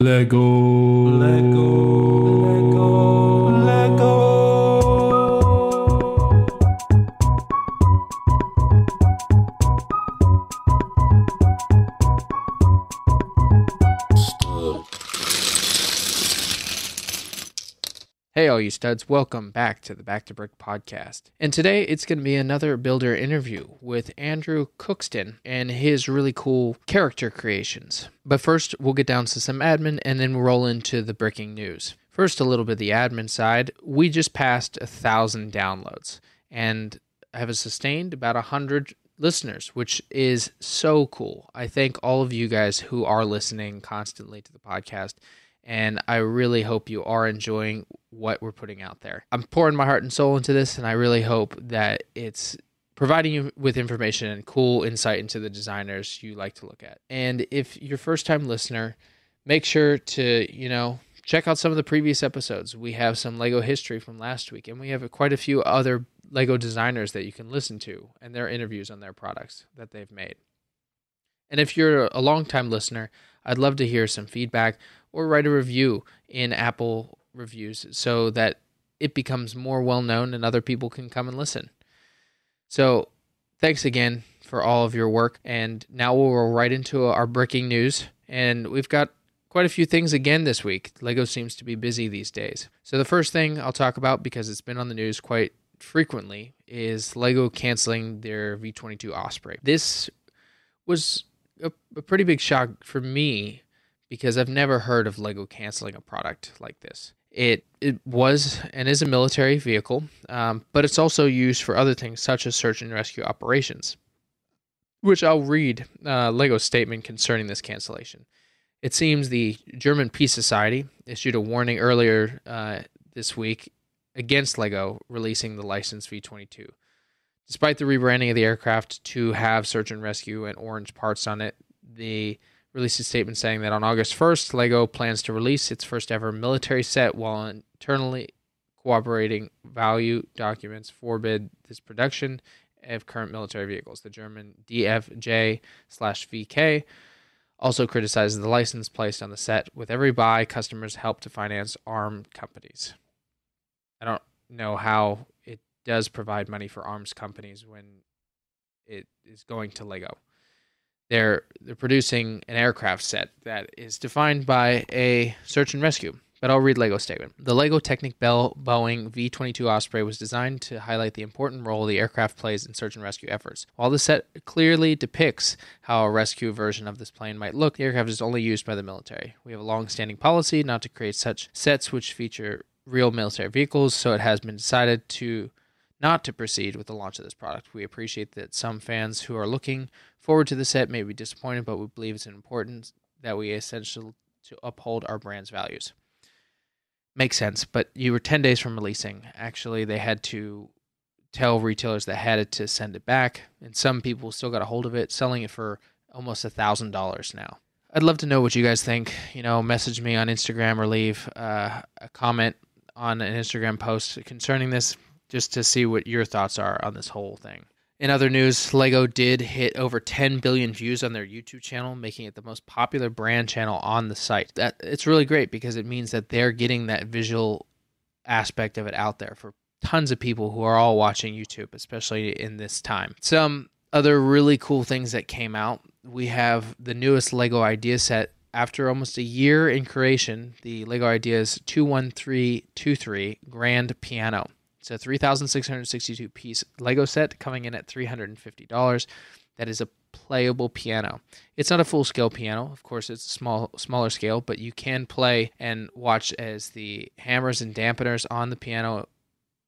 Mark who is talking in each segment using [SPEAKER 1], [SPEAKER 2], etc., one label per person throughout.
[SPEAKER 1] Lego.
[SPEAKER 2] Welcome back to the Back to Brick podcast. And today it's going to be another builder interview with Andrew Cookston and his really cool character creations. But first, we'll get down to some admin and then we'll roll into the bricking news. First, a little bit of the admin side. We just passed a thousand downloads and have sustained about a hundred listeners, which is so cool. I thank all of you guys who are listening constantly to the podcast and I really hope you are enjoying what we're putting out there. I'm pouring my heart and soul into this, and I really hope that it's providing you with information and cool insight into the designers you like to look at. And if you're first time listener, make sure to, you know, check out some of the previous episodes. We have some Lego history from last week, and we have quite a few other Lego designers that you can listen to and their interviews on their products that they've made. And if you're a long time listener, I'd love to hear some feedback or write a review in Apple reviews so that it becomes more well known and other people can come and listen. So, thanks again for all of your work. And now we'll roll right into our bricking news. And we've got quite a few things again this week. Lego seems to be busy these days. So, the first thing I'll talk about, because it's been on the news quite frequently, is Lego canceling their V22 Osprey. This was a, a pretty big shock for me because I've never heard of Lego canceling a product like this. It it was and is a military vehicle, um, but it's also used for other things such as search and rescue operations. Which I'll read uh, Lego's statement concerning this cancellation. It seems the German Peace Society issued a warning earlier uh, this week against Lego releasing the licensed V22. Despite the rebranding of the aircraft to have search and rescue and orange parts on it, the released a statement saying that on August 1st, LEGO plans to release its first ever military set while internally cooperating value documents forbid this production of current military vehicles. The German DFG slash VK also criticizes the license placed on the set. With every buy, customers help to finance armed companies. I don't know how it does provide money for arms companies when it is going to Lego they're they're producing an aircraft set that is defined by a search and rescue. But I'll read Lego statement. The Lego Technic Bell Boeing V-22 Osprey was designed to highlight the important role the aircraft plays in search and rescue efforts. While the set clearly depicts how a rescue version of this plane might look, the aircraft is only used by the military. We have a long-standing policy not to create such sets which feature real military vehicles, so it has been decided to not to proceed with the launch of this product. We appreciate that some fans who are looking forward to the set may be disappointed, but we believe it's important that we essential to uphold our brand's values. Makes sense, but you were 10 days from releasing. Actually, they had to tell retailers that had it to send it back, and some people still got a hold of it, selling it for almost a thousand dollars now. I'd love to know what you guys think. You know, message me on Instagram or leave uh, a comment on an Instagram post concerning this just to see what your thoughts are on this whole thing. In other news, Lego did hit over 10 billion views on their YouTube channel, making it the most popular brand channel on the site. That it's really great because it means that they're getting that visual aspect of it out there for tons of people who are all watching YouTube, especially in this time. Some other really cool things that came out. We have the newest Lego idea set after almost a year in creation, the Lego Ideas 21323 Grand Piano. It's a 3,662 piece Lego set coming in at $350. That is a playable piano. It's not a full scale piano, of course. It's a small, smaller scale, but you can play and watch as the hammers and dampeners on the piano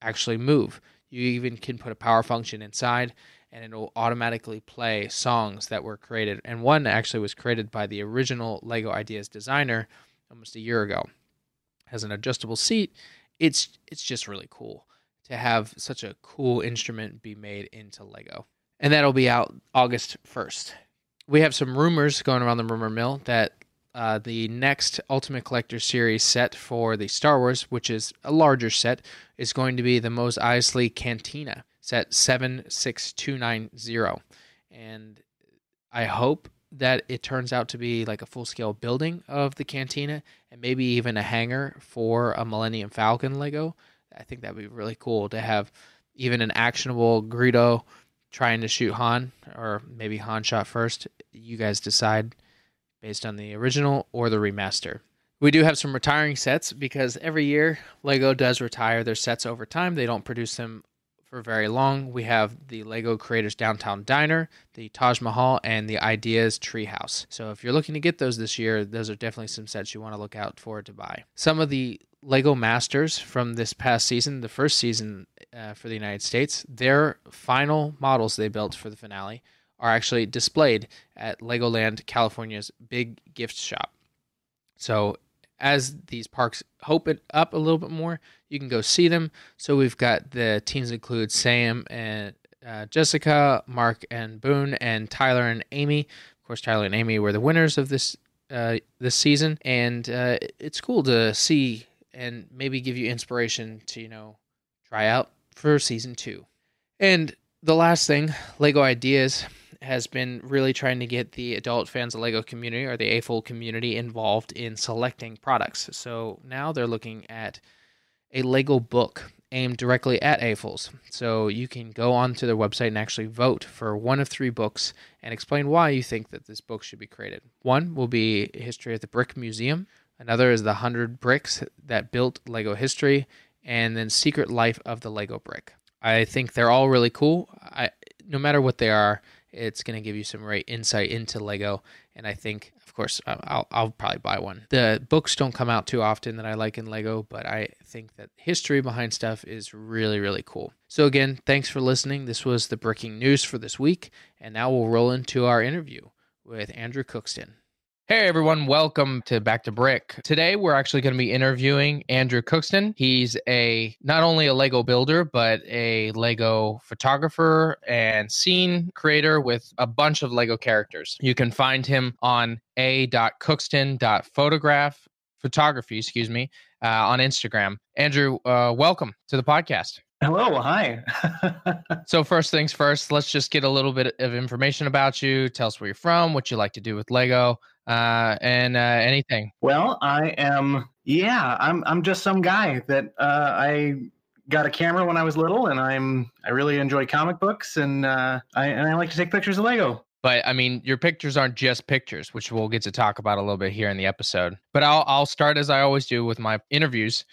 [SPEAKER 2] actually move. You even can put a power function inside, and it will automatically play songs that were created. And one actually was created by the original Lego Ideas designer almost a year ago. Has an adjustable seat. It's it's just really cool to have such a cool instrument be made into Lego. And that'll be out August 1st. We have some rumors going around the rumor mill that uh, the next Ultimate Collector Series set for the Star Wars, which is a larger set, is going to be the Mos Eisley Cantina, set 76290. And I hope that it turns out to be like a full scale building of the cantina and maybe even a hangar for a Millennium Falcon Lego. I think that'd be really cool to have even an actionable Greedo trying to shoot Han, or maybe Han shot first. You guys decide based on the original or the remaster. We do have some retiring sets because every year Lego does retire their sets over time. They don't produce them for very long. We have the Lego Creators Downtown Diner, the Taj Mahal, and the Ideas Treehouse. So if you're looking to get those this year, those are definitely some sets you want to look out for to buy. Some of the Lego Masters from this past season, the first season uh, for the United States, their final models they built for the finale are actually displayed at Legoland California's big gift shop. So as these parks open up a little bit more, you can go see them. So we've got the teams include Sam and uh, Jessica, Mark and Boone, and Tyler and Amy. Of course, Tyler and Amy were the winners of this uh, this season, and uh, it's cool to see and maybe give you inspiration to you know try out for season two. And the last thing, Lego Ideas has been really trying to get the adult fans of Lego community or the AFOL community involved in selecting products. So now they're looking at a Lego book aimed directly at AFOLs. So you can go onto their website and actually vote for one of three books and explain why you think that this book should be created. One will be History of the Brick Museum. Another is the 100 Bricks that built Lego history. And then Secret Life of the Lego Brick. I think they're all really cool. I, no matter what they are, it's going to give you some great insight into Lego. And I think, of course, I'll, I'll probably buy one. The books don't come out too often that I like in Lego, but I think that history behind stuff is really, really cool. So, again, thanks for listening. This was the bricking news for this week. And now we'll roll into our interview with Andrew Cookston. Hey everyone, welcome to Back to Brick. Today we're actually going to be interviewing Andrew Cookston. He's a not only a Lego builder, but a Lego photographer and scene creator with a bunch of Lego characters. You can find him on a.cookston.photograph photography, excuse me, uh, on Instagram. Andrew, uh, welcome to the podcast.
[SPEAKER 1] Hello, hi.
[SPEAKER 2] so first things first, let's just get a little bit of information about you. Tell us where you're from, what you like to do with Lego, uh, and uh, anything.
[SPEAKER 1] Well, I am. Yeah, I'm. I'm just some guy that uh, I got a camera when I was little, and I'm. I really enjoy comic books, and uh, I and I like to take pictures of Lego.
[SPEAKER 2] But I mean, your pictures aren't just pictures, which we'll get to talk about a little bit here in the episode. But I'll I'll start as I always do with my interviews.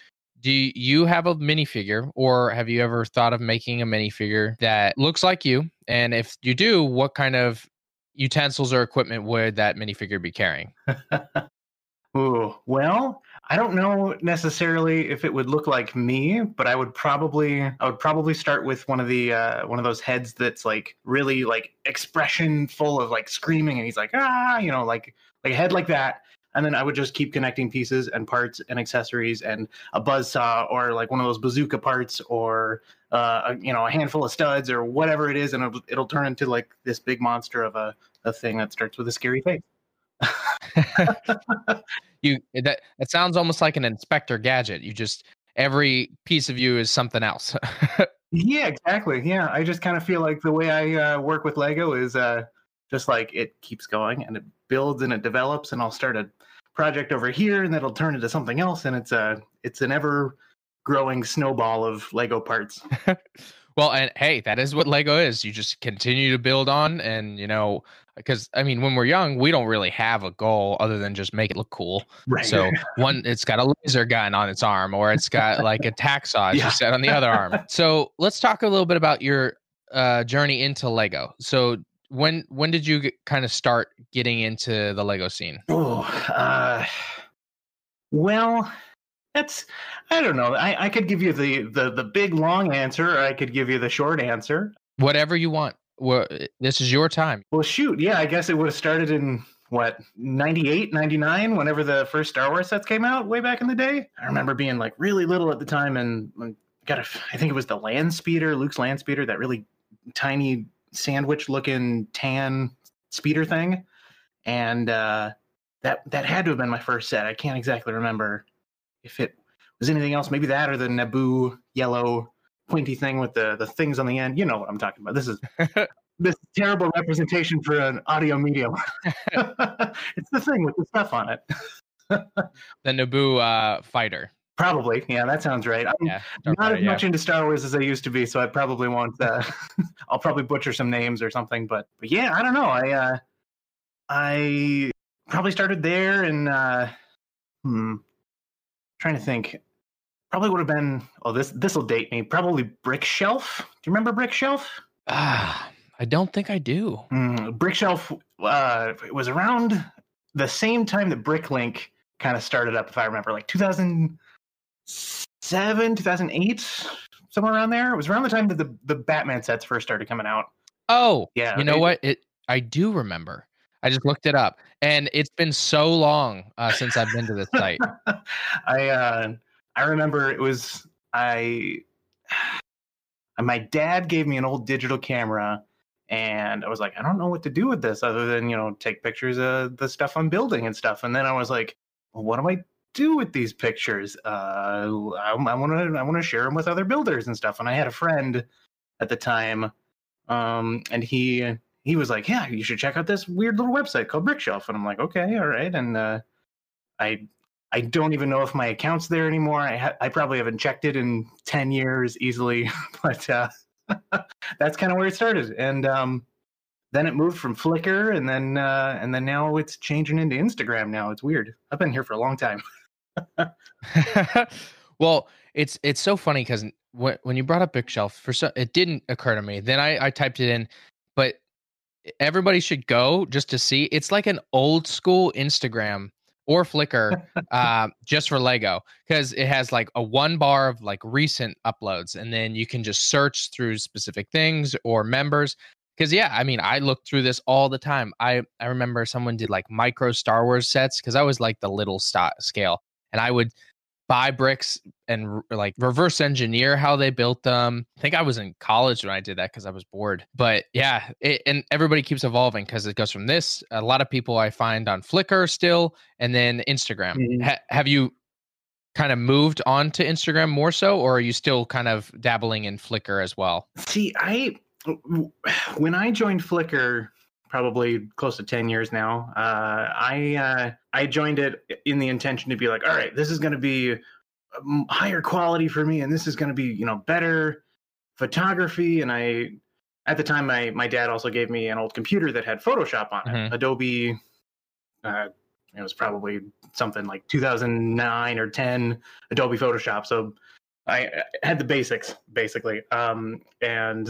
[SPEAKER 2] Do you have a minifigure, or have you ever thought of making a minifigure that looks like you? And if you do, what kind of utensils or equipment would that minifigure be carrying?
[SPEAKER 1] Ooh, well, I don't know necessarily if it would look like me, but I would probably I would probably start with one of the uh, one of those heads that's like really like expression full of like screaming, and he's like ah, you know, like like a head like that. And then I would just keep connecting pieces and parts and accessories and a buzz saw or like one of those bazooka parts or uh, a, you know a handful of studs or whatever it is, and it'll, it'll turn into like this big monster of a, a thing that starts with a scary face.
[SPEAKER 2] you that that sounds almost like an inspector gadget. You just every piece of you is something else.
[SPEAKER 1] yeah, exactly. Yeah, I just kind of feel like the way I uh, work with Lego is uh, just like it keeps going and it builds and it develops, and I'll start a project over here, and that'll turn into something else, and it's a it's an ever growing snowball of Lego parts.
[SPEAKER 2] well, and hey, that is what Lego is. You just continue to build on, and you know, because I mean, when we're young, we don't really have a goal other than just make it look cool. Right. So one, it's got a laser gun on its arm, or it's got like a tack saw, as yeah. you said, on the other arm. So let's talk a little bit about your uh, journey into Lego. So when when did you get, kind of start getting into the Lego scene?
[SPEAKER 1] Oh, uh, well, that's I don't know. I, I could give you the, the the big long answer, or I could give you the short answer.
[SPEAKER 2] Whatever you want. Well, this is your time.
[SPEAKER 1] Well, shoot, yeah, I guess it would have started in what 98 99 whenever the first star wars sets came out way back in the day i remember being like really little at the time and got a i think it was the land speeder luke's land speeder that really tiny sandwich looking tan speeder thing and uh that that had to have been my first set i can't exactly remember if it was anything else, maybe that or the Naboo yellow pointy thing with the the things on the end. You know what I'm talking about. This is this terrible representation for an audio medium. it's the thing with the stuff on it.
[SPEAKER 2] The Naboo uh, fighter.
[SPEAKER 1] Probably, yeah, that sounds right. I'm
[SPEAKER 2] Yeah.
[SPEAKER 1] not as
[SPEAKER 2] yeah.
[SPEAKER 1] much into Star Wars as I used to be, so I probably won't. Uh, I'll probably butcher some names or something, but but yeah, I don't know. I uh, I probably started there, and uh, hmm, trying to think. Probably would have been. Oh, this this will date me. Probably Brick Shelf. Do you remember Brick Shelf?
[SPEAKER 2] Ah, I don't think I do.
[SPEAKER 1] Mm, Brick Shelf uh, it was around the same time that Bricklink kind of started up, if I remember, like 2007, 2008, somewhere around there. It was around the time that the, the Batman sets first started coming out.
[SPEAKER 2] Oh,
[SPEAKER 1] Yeah,
[SPEAKER 2] you know
[SPEAKER 1] they-
[SPEAKER 2] what? It I do remember. I just looked it up, and it's been so long uh, since I've been to this site.
[SPEAKER 1] I uh, I remember it was I. My dad gave me an old digital camera, and I was like, I don't know what to do with this other than you know take pictures of the stuff I'm building and stuff. And then I was like, well, what am I do with these pictures? Uh, I want to I want to share them with other builders and stuff. And I had a friend at the time, um, and he he was like, yeah, you should check out this weird little website called Brickshelf. And I'm like, okay, all right. And uh, I I don't even know if my account's there anymore. I ha- I probably haven't checked it in ten years easily, but uh, that's kind of where it started. And um, then it moved from Flickr, and then uh, and then now it's changing into Instagram. Now it's weird. I've been here for a long time.
[SPEAKER 2] well, it's it's so funny because when when you brought up Brickshelf, for so it didn't occur to me. Then I I typed it in, but everybody should go just to see. It's like an old school Instagram or Flickr, uh, just for Lego because it has like a one bar of like recent uploads, and then you can just search through specific things or members. Because yeah, I mean, I look through this all the time. I I remember someone did like micro Star Wars sets because I was like the little st- scale, and I would buy bricks and like reverse engineer how they built them. I think I was in college when I did that because I was bored. But yeah, it, and everybody keeps evolving because it goes from this. A lot of people I find on Flickr still, and then Instagram.
[SPEAKER 1] Mhm.
[SPEAKER 2] Ha- have you kind of moved on to Instagram more so, or are you still kind of dabbling in Flickr as well?
[SPEAKER 1] See, I when I joined Flickr, probably close to ten years now. Uh, I uh, I joined it in the intention to be like, all right, this is going to be um, higher quality for me, and this is going to be you know better photography. And I, at the time, my my dad also gave me an old computer that had Photoshop on it,
[SPEAKER 2] Mhm.
[SPEAKER 1] Adobe. Uh, it was probably something like 2009 or 10 Adobe Photoshop. So I I had the basics basically. Um, and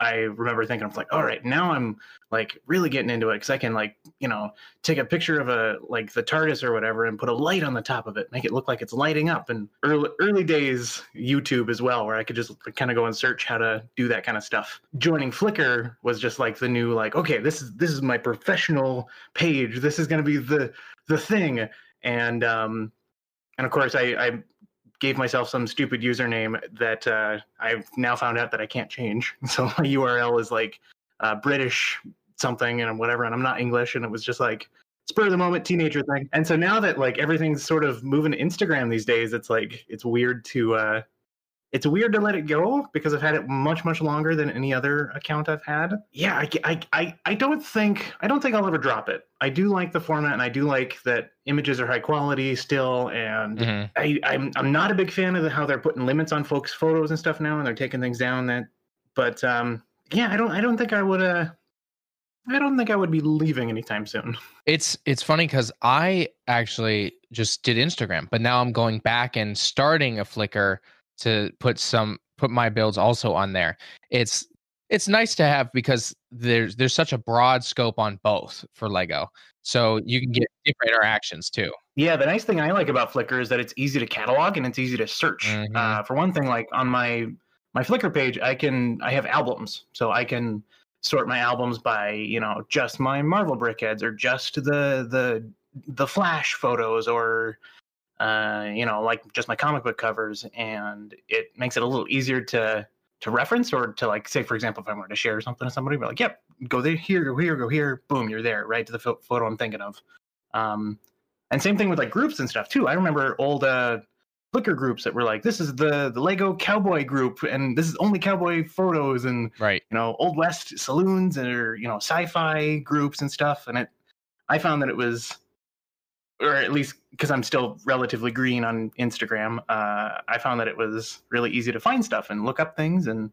[SPEAKER 1] I remember thinking, I'm like, all right, now I'm like really getting into it because I can like, you know, take a picture of a like the TARDIS or whatever and put a light on the top of it, make it look like it's lighting up. And early early days YouTube as well, where I could just kind of go and search how to do that kind of stuff. Joining Flickr was just like the new like, okay, this is this is my professional page. This is gonna be the the thing. And um and of course I, I gave myself some stupid username that uh, I've now found out that I can't change. So my URL is like uh, British something and whatever, and I'm not English, and it was just like spur of the moment teenager thing. And so now that like everything's sort of moving to Instagram these days, it's like it's weird to uh, it's weird to let it go because I've had it much much longer than any other account I've had. Yeah, I, I, I, I don't think I don't think I'll ever drop it. I do like the format, and I do like that images are high quality still, and
[SPEAKER 2] Mhm.
[SPEAKER 1] I, I'm I'm not a big fan of the, how they're putting limits on folks' photos and stuff now, and they're taking things down. That, but um, yeah, I don't I don't think I would uh, I don't think I would be leaving anytime soon.
[SPEAKER 2] It's it's funny because I actually just did Instagram, but now I'm going back and starting a Flickr to put some put my builds also on there. It's it's nice to have because there's there's such a broad scope on both for Lego, so you can get different interactions too.
[SPEAKER 1] Yeah, the nice thing I like about Flickr is that it's easy to catalog and it's easy to search.
[SPEAKER 2] Mhm.
[SPEAKER 1] Uh, for one thing, like on my my Flickr page, I can I have albums, so I can sort my albums by you know just my Marvel brickheads or just the the the Flash photos or uh, you know like just my comic book covers, and it makes it a little easier to to reference or to like say for example if I wanted to share something to somebody, be like, yep, go there, here, go here, go here, boom, you're there, right to the pho- photo I'm thinking of. Um, and same thing with like groups and stuff too. I remember old uh Flickr groups that were like, this is the the Lego cowboy group, and this is only cowboy photos, and
[SPEAKER 2] Right.
[SPEAKER 1] you know old west saloons or you know sci-fi groups and stuff. And it, I found that it was, or at least because I'm still relatively green on Instagram, uh, I found that it was really easy to find stuff and look up things and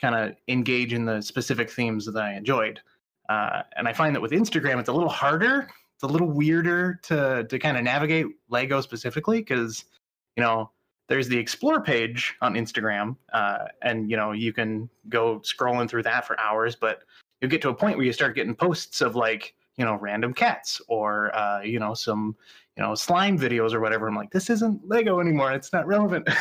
[SPEAKER 1] kind of engage in the specific themes that I enjoyed. Uh, and I find that with Instagram, it's a little harder. It's a little weirder to to kind of navigate Lego specifically because you know there's the explore page on Instagram, uh, and you know you can go scrolling through that for hours, but you get to a point where you start getting posts of like you know random cats or uh, you know some you know slime videos or whatever. I'm like, this isn't Lego anymore. It's not relevant.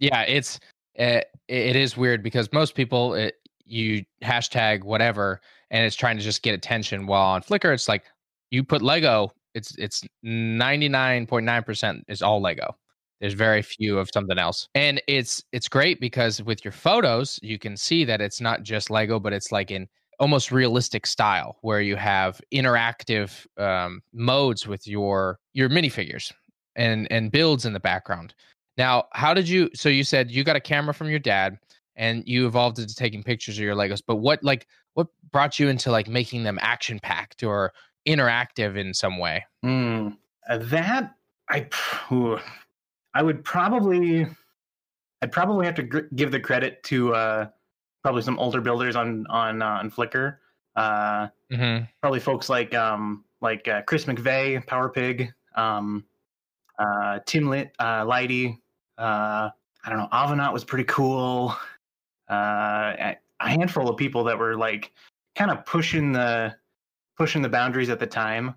[SPEAKER 2] Yeah, it's uh, it is weird because most people it, you hashtag whatever and it's trying to just get attention. While on Flickr, it's like you put Lego, it's it's ninety nine point nine percent is all Lego. There's very few of something else, and it's it's great because with your photos, you can see that it's not just Lego, but it's like in almost realistic style where you have interactive um, modes with your your minifigures and and builds in the background. Now, how did you? So you said you got a camera from your dad, and you evolved into taking pictures of your Legos. But what like what brought you into like making them action packed or interactive in some way?
[SPEAKER 1] Hmm. Uh, that I, I would probably, I'd probably have to give the credit to uh, probably some older builders on on uh, on Flickr. Uh,
[SPEAKER 2] Mm-hmm.
[SPEAKER 1] probably folks like um like uh, Chris McVeigh, Power Pig, um, uh, Tim Lit, uh, Lighty. Uh, I don't know. Avenant was pretty cool. Uh, a a handful of people that were like kind of pushing the pushing the boundaries at the time.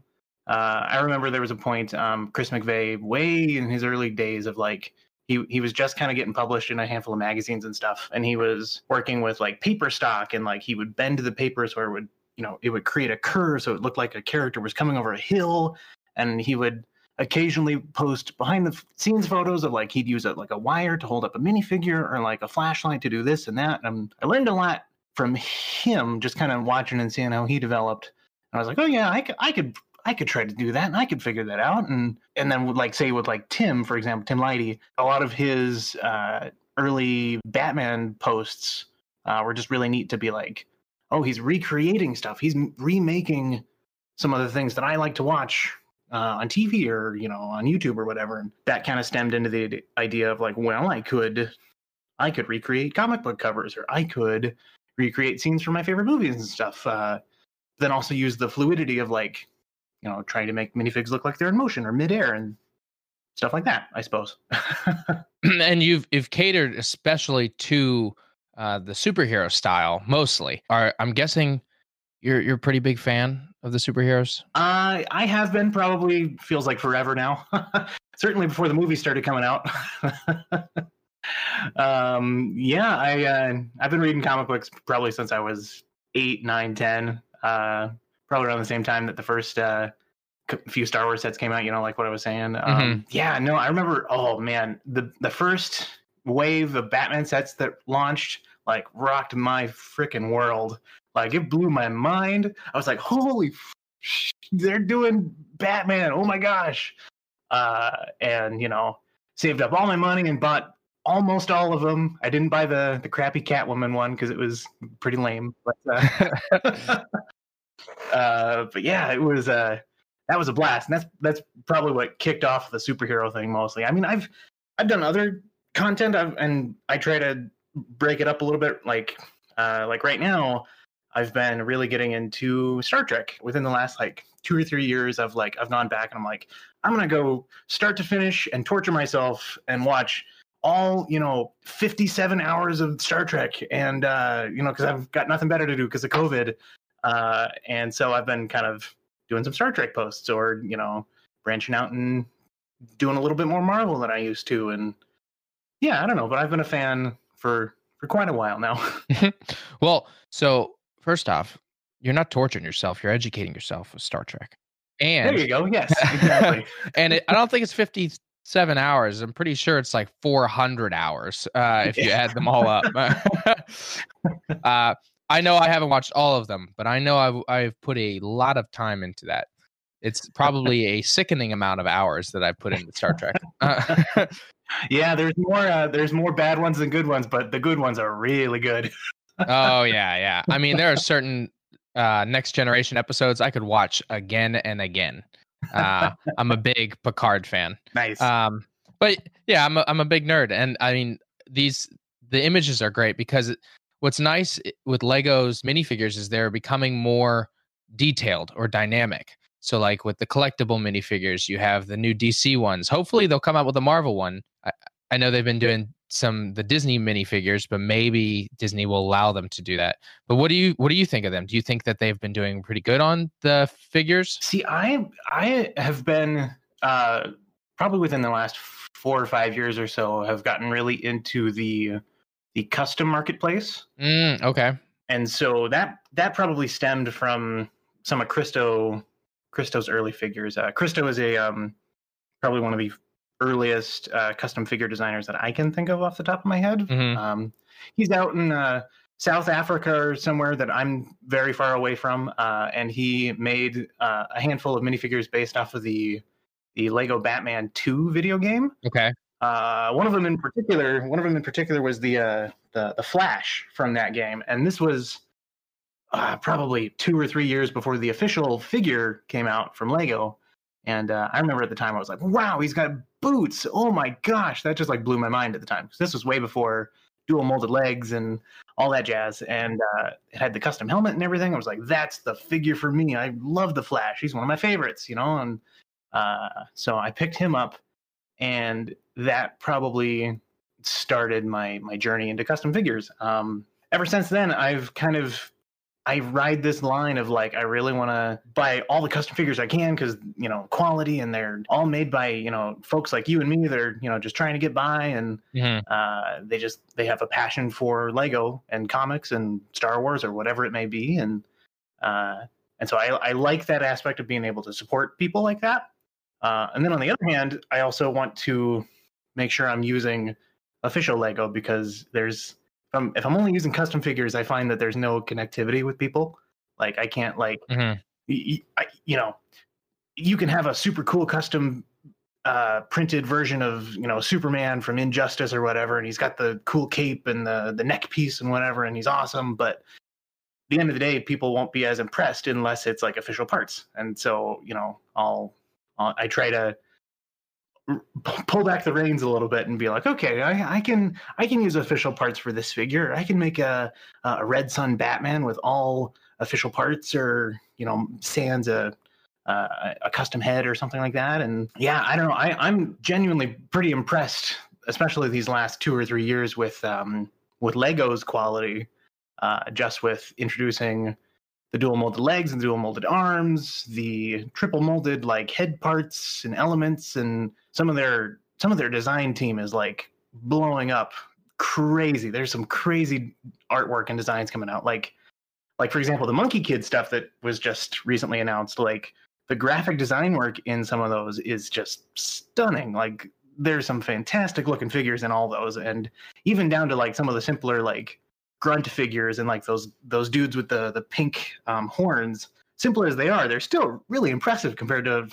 [SPEAKER 1] Uh, I remember there was a point, um, Chris McVeigh, way in his early days of like he he was just kind of getting published in a handful of magazines and stuff, and he was working with like paper stock and like he would bend the papers where it would you know it would create a curve so it looked like a character was coming over a hill, and he would occasionally post behind the scenes photos of like he'd use a, like a wire to hold up a minifigure or like a flashlight to do this and that. And I learned a lot from him just kind of watching and seeing how he developed. And I was like, oh yeah, I could, I could, I could try to do that, and I could figure that out. And and then like say with like Tim, for example, Tim Lighty, a lot of his uh, early Batman posts uh, were just really neat to be like, oh, he's recreating stuff. He's remaking some of the things that I like to watch uh, on TV or you know on YouTube or whatever. And that kind of stemmed into the idea of like, well, I could, I could recreate comic book covers, or I could recreate scenes from my favorite movies and stuff. Uh, then also use the fluidity of like, you know, trying to make minifigs look like they're in motion or midair and stuff like that. I suppose.
[SPEAKER 2] and you've you've catered especially to uh, the superhero style mostly. Are I'm guessing you're you're a pretty big fan of the superheroes.
[SPEAKER 1] I I have been probably feels like forever now. Certainly before the movie started coming out. um, yeah, I uh, I've been reading comic books probably since I was eight, nine, ten. Uh, probably around the same time that the first uh, few Star Wars sets came out. You know, like what I was saying. Um, Yeah, no, I remember. Oh man, the the first wave of Batman sets that launched like rocked my freaking world. Like it blew my mind. I was like, holy sh- they're doing Batman. Oh my gosh. Uh, and you know, saved up all my money and bought almost all of them. I didn't buy the the crappy Catwoman one because it was pretty lame. But uh, uh, but yeah, it was uh that was a blast. And that's that's probably what kicked off the superhero thing mostly. I mean, I've I've done other content I've, and I try to break it up a little bit. Like uh, like right now, I've been really getting into Star Trek within the last like two or three years. I've like I've gone back and I'm like I'm gonna go start to finish and torture myself and watch all you know 57 hours of Star Trek and uh, you know because I've got nothing better to do because of COVID. Uh, and so I've been kind of doing some Star Trek posts or you know branching out and doing a little bit more Marvel than I used to and yeah I don't know but I've been a fan for for quite a while now.
[SPEAKER 2] well, so first off, you're not torturing yourself; you're educating yourself with Star Trek. And
[SPEAKER 1] there you go. Yes, exactly.
[SPEAKER 2] and it, I don't think it's 57 hours. I'm pretty sure it's like 400 hours uh, if you
[SPEAKER 1] Yeah.
[SPEAKER 2] add them all up. uh, I know I haven't watched all of them, but I know I've, I've put a lot of time into that. It's probably a sickening amount of hours that I put into Star Trek. Uh,
[SPEAKER 1] yeah, there's more. Uh, there's more bad ones than good ones, but the good ones are really good.
[SPEAKER 2] oh yeah, yeah. I mean, there are certain uh, next generation episodes I could watch again and again. Uh, I'm a big Picard fan.
[SPEAKER 1] Nice.
[SPEAKER 2] Um, but yeah, I'm a, I'm a big nerd, and I mean these the images are great because what's nice with Legos minifigures is they're becoming more detailed or dynamic. So like with the collectible minifigures, you have the new DC ones. Hopefully they'll come out with a Marvel one. I, I know they've been doing some the Disney minifigures, but maybe Disney will allow them to do that. But what do you what do you think of them? Do you think that they've been doing pretty good on the figures?
[SPEAKER 1] See, I I have been uh, probably within the last four or five years or so have gotten really into the the custom marketplace.
[SPEAKER 2] Mm, okay.
[SPEAKER 1] And so that that probably stemmed from some of Christo Christo's early figures. Uh, Christo is a um, probably one of the earliest uh, custom figure designers that I can think of off the top of my head.
[SPEAKER 2] Mhm.
[SPEAKER 1] Um, he's out in uh, South Africa or somewhere that I'm very far away from, uh, and he made uh, a handful of minifigures based off of the the Lego Batman 2 video game.
[SPEAKER 2] Okay.
[SPEAKER 1] Uh, one of them in particular, one of them in particular was the uh, the the Flash from that game, and this was uh, probably two or three years before the official figure came out from Lego. And uh, I remember at the time I was like, "Wow, he's got boots! Oh my gosh!" That just like blew my mind at the time because this was way before dual molded legs and all that jazz, and uh, it had the custom helmet and everything. I was like, "That's the figure for me! I love the Flash. He's one of my favorites," you know. And uh, so I picked him up, and that probably started my my journey into custom figures. Um, ever since then, I've kind of I ride this line of like I really want to buy all the custom figures I can because you know quality and they're all made by you know folks like you and me that are you know just trying to get by and
[SPEAKER 2] Mhm.
[SPEAKER 1] uh, they just they have a passion for Lego and comics and Star Wars or whatever it may be and uh, and so I, I like that aspect of being able to support people like that. Uh, and then on the other hand, I also want to make sure I'm using official Lego because there's if I'm, if I'm only using custom figures, I find that there's no connectivity with people. Like I can't like
[SPEAKER 2] Mhm.
[SPEAKER 1] y- y- I- you know you can have a super cool custom uh printed version of you know superman from injustice or whatever and he's got the cool cape and the the neck piece and whatever and he's awesome but at the end of the day people won't be as impressed unless it's like official parts and so you know I'll i try to pull back the reins a little bit and be like okay I, I can i can use official parts for this figure. I can make a a red sun batman with all official parts or you know sans a uh, a custom head or something like that. And yeah i don't know I, i'm genuinely pretty impressed especially these last two or three years with um with lego's quality uh just with introducing the dual molded legs and dual molded arms the triple molded like head parts and elements and some of their some of their design team is like blowing up crazy. There's some crazy artwork and designs coming out. Like like for example the Monkie Kid stuff that was just recently announced like the graphic design work in some of those is just stunning. Like there's some fantastic looking figures in all those and even down to like some of the simpler like grunt figures and like those those dudes with the the pink um, horns simple as they are they're still really impressive compared to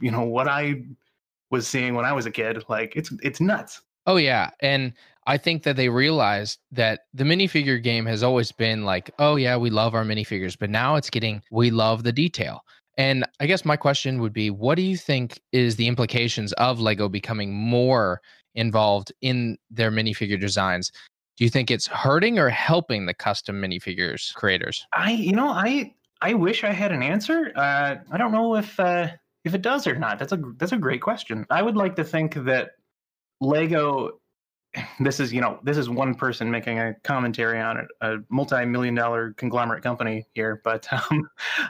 [SPEAKER 1] you know what i was seeing when i was a kid like it's it's nuts
[SPEAKER 2] Oh yeah, and I think that they realized that the minifigure game has always been like, oh yeah, we love our minifigures, but now it's getting we love the detail. And I guess my question would be, what do you think is the implications of Lego becoming more involved in their minifigure designs? Do you think it's hurting or helping the custom minifigures creators?
[SPEAKER 1] I, you know, I I wish I had an answer. Uh, I don't know if uh, if it does or not. That's a that's a great question. I would like to think that Lego. This is you know this is one person making a commentary on it, a multi-million dollar conglomerate company here, but um,